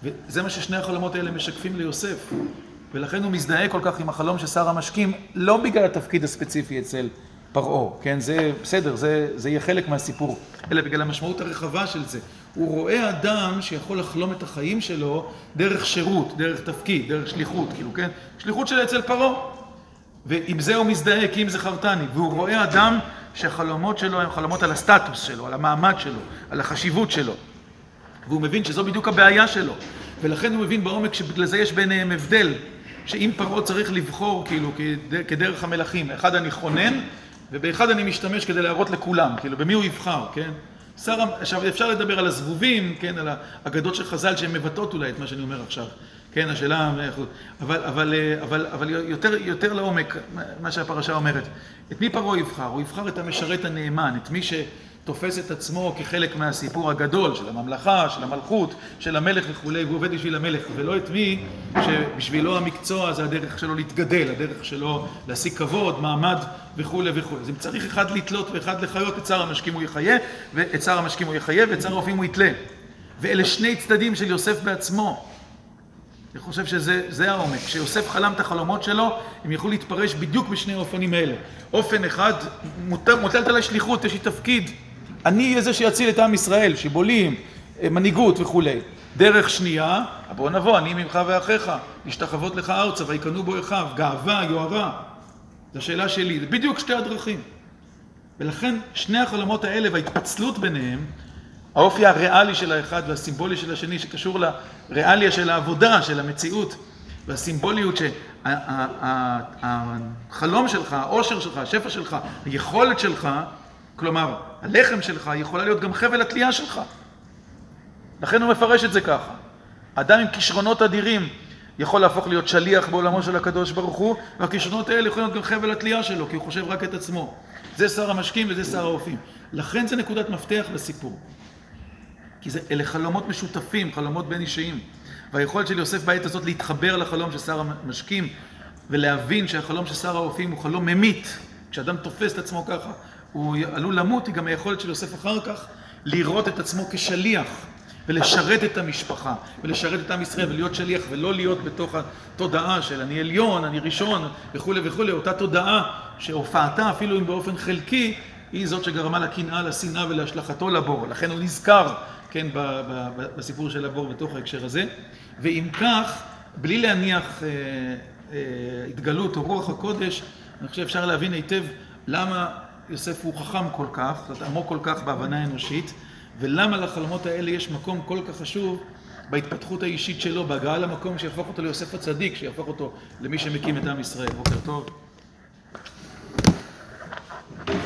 וזה מה ששני החלומות האלה משקפים ליוסף. ולכן הוא מזדהה כל כך עם החלום של שר המשקים, לא בגלל התפקיד הספציפי אצל פרעה, כן? זה בסדר, זה, זה יהיה חלק מהסיפור, אלא בגלל המשמעות הרחבה של זה. הוא רואה אדם שיכול לחלום את החיים שלו דרך שירות, דרך תפקיד, דרך שליחות, כאילו, כן? שליחות של אצל פרעה. ועם זה הוא מזדהה, כי אם זה חרטני. והוא רואה אדם שהחלומות שלו הם חלומות על הסטטוס שלו, על המעמד שלו, על החשיבות שלו. והוא מבין שזו בדיוק הבעיה שלו. ולכן הוא מבין בעומק שבגלל זה יש ביניהם הבדל. שאם פרעה צריך לבחור, כאילו, כדרך המלכים, אחד אני חונן, ובאחד אני משתמש כדי להראות לכולם, כאילו, במי הוא יבחר, כן? שר, עכשיו, אפשר לדבר על הזבובים, כן, על האגדות של חז"ל שהן מבטאות אולי את מה שאני אומר עכשיו. כן, השאלה, אבל, אבל, אבל, אבל יותר, יותר לעומק, מה שהפרשה אומרת. את מי פרעה יבחר? הוא יבחר את המשרת הנאמן, את מי שתופס את עצמו כחלק מהסיפור הגדול של הממלכה, של המלכות, של המלך וכולי, והוא עובד בשביל המלך, ולא את מי שבשבילו המקצוע זה הדרך שלו להתגדל, הדרך שלו להשיג כבוד, מעמד וכולי וכולי. אז אם צריך אחד לתלות ואחד לחיות, את שר המשקים הוא יחיה, ואת שר המשקים הוא יחיה, ואת שר הרופאים הוא יתלה. ואלה שני צדדים של יוסף בעצמו. אני חושב שזה העומק. כשיוסף חלם את החלומות שלו, הם יכלו להתפרש בדיוק בשני האופנים האלה. אופן אחד, מוטלת עליי שליחות, יש לי תפקיד. אני אהיה זה שיציל את עם ישראל, שיבולים, אה, מנהיגות וכולי. דרך שנייה, בוא נבוא, אני ממך ואחיך, להשתחוות לך ארצה, ויקנו בו אחיו, גאווה, יוהרה. זו שאלה שלי, זה בדיוק שתי הדרכים. ולכן שני החלומות האלה וההתפצלות ביניהם, האופי הריאלי של האחד והסימבולי של השני שקשור לריאליה של העבודה, של המציאות, והסימבוליות שהחלום שלך, העושר שלך, השפע שלך, היכולת שלך, כלומר, הלחם שלך, יכולה להיות גם חבל התלייה שלך. לכן הוא מפרש את זה ככה. אדם עם כישרונות אדירים יכול להפוך להיות שליח בעולמו של הקדוש ברוך הוא, והכישרונות האלה יכולים להיות גם חבל התלייה שלו, כי הוא חושב רק את עצמו. זה שר המשקים וזה שר האופים. לכן זה נקודת מפתח בסיפור. כי זה, אלה חלומות משותפים, חלומות בין אישיים. והיכולת של יוסף בעת הזאת להתחבר לחלום של שר המשקים, ולהבין שהחלום של שר האופים הוא חלום ממית. כשאדם תופס את עצמו ככה, הוא עלול למות, היא גם היכולת של יוסף אחר כך לראות את עצמו כשליח. ולשרת את המשפחה, ולשרת את עם ישראל, ולהיות שליח, ולא להיות בתוך התודעה של אני עליון, אני ראשון, וכולי וכולי, אותה תודעה שהופעתה, אפילו אם באופן חלקי, היא זאת שגרמה לקנאה, לשנאה ולהשלכתו לבור. לכן הוא נזכר, כן, בסיפור של הבור בתוך ההקשר הזה. ואם כך, בלי להניח אה, אה, התגלות או רוח הקודש, אני חושב שאפשר להבין היטב למה יוסף הוא חכם כל כך, זאת עמוק כל כך בהבנה האנושית. ולמה לחלומות האלה יש מקום כל כך חשוב בהתפתחות האישית שלו, בהגעה למקום שיהפוך אותו ליוסף הצדיק, שיהפוך אותו למי שמקים את עם ישראל. בוקר טוב.